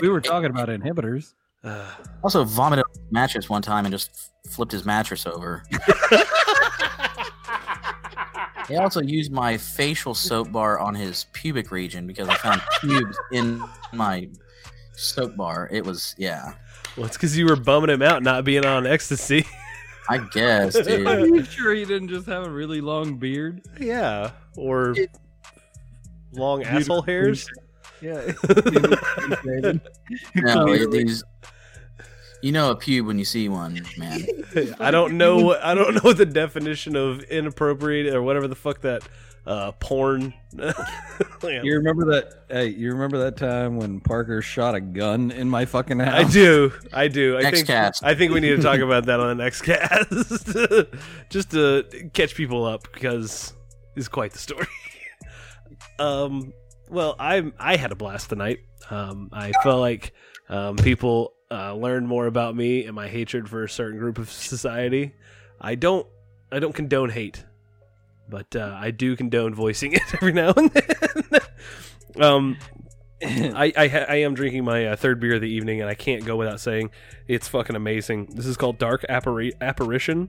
We were talking about inhibitors. Uh, Also vomited on his mattress one time and just flipped his mattress over. He also used my facial soap bar on his pubic region because I found pubes in my soap bar. It was yeah, well, it's because you were bumming him out not being on ecstasy. I guess, dude. Are you sure he didn't just have a really long beard? yeah. Or long asshole hairs. Yeah. No, it- these. You know a pube when you see one, man. I don't know what I don't know the definition of inappropriate or whatever the fuck that uh porn. Yeah. You remember that? Hey, you remember that time when Parker shot a gun in my fucking house? I do. I do. I think Xcast. I think we need to talk about that on the next cast. Just to catch people up because it's quite the story. um well, I I had a blast tonight. Um I felt like um people uh learned more about me and my hatred for a certain group of society. I don't I don't condone hate, but uh, I do condone voicing it every now and then. um I I, ha- I am drinking my uh, third beer of the evening, and I can't go without saying it's fucking amazing. This is called Dark Appari- Apparition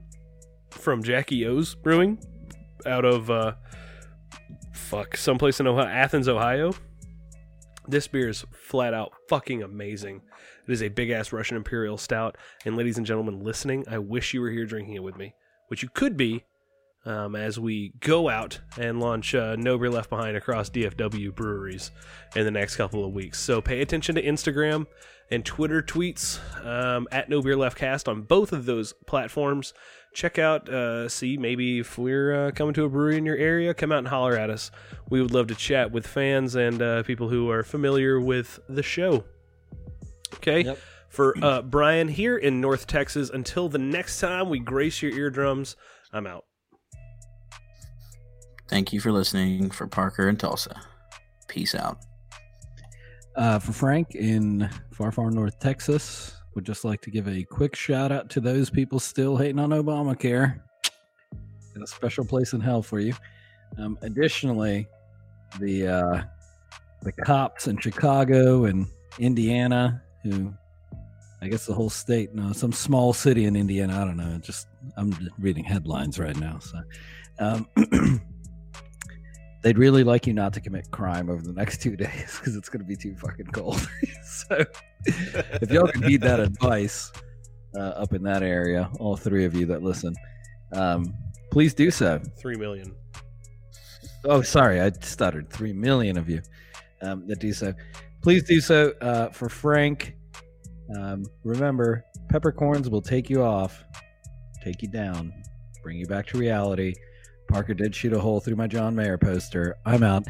from Jackie O's Brewing, out of uh, fuck someplace in Ohio, Athens, Ohio. This beer is flat out fucking amazing. It is a big ass Russian Imperial Stout, and ladies and gentlemen listening, I wish you were here drinking it with me, which you could be. Um, as we go out and launch uh, No Beer Left Behind across DFW breweries in the next couple of weeks. So pay attention to Instagram and Twitter tweets um, at No Beer Left Cast on both of those platforms. Check out, uh, see maybe if we're uh, coming to a brewery in your area, come out and holler at us. We would love to chat with fans and uh, people who are familiar with the show. Okay. Yep. For uh, Brian here in North Texas, until the next time we grace your eardrums, I'm out. Thank you for listening for Parker and Tulsa. Peace out. Uh, for Frank in far, far north Texas, would just like to give a quick shout out to those people still hating on Obamacare. A special place in hell for you. Um, additionally, the uh, the cops in Chicago and Indiana who I guess the whole state, no, some small city in Indiana. I don't know. Just I'm just reading headlines right now. So um, they'd really like you not to commit crime over the next two days because it's going to be too fucking cold. so if y'all can heed that advice uh, up in that area, all three of you that listen, um, please do so. Three million. Oh, sorry, I stuttered. Three million of you um, that do so. Please do so uh, for Frank. Um, remember, peppercorns will take you off, take you down, bring you back to reality. Parker did shoot a hole through my John Mayer poster. I'm out.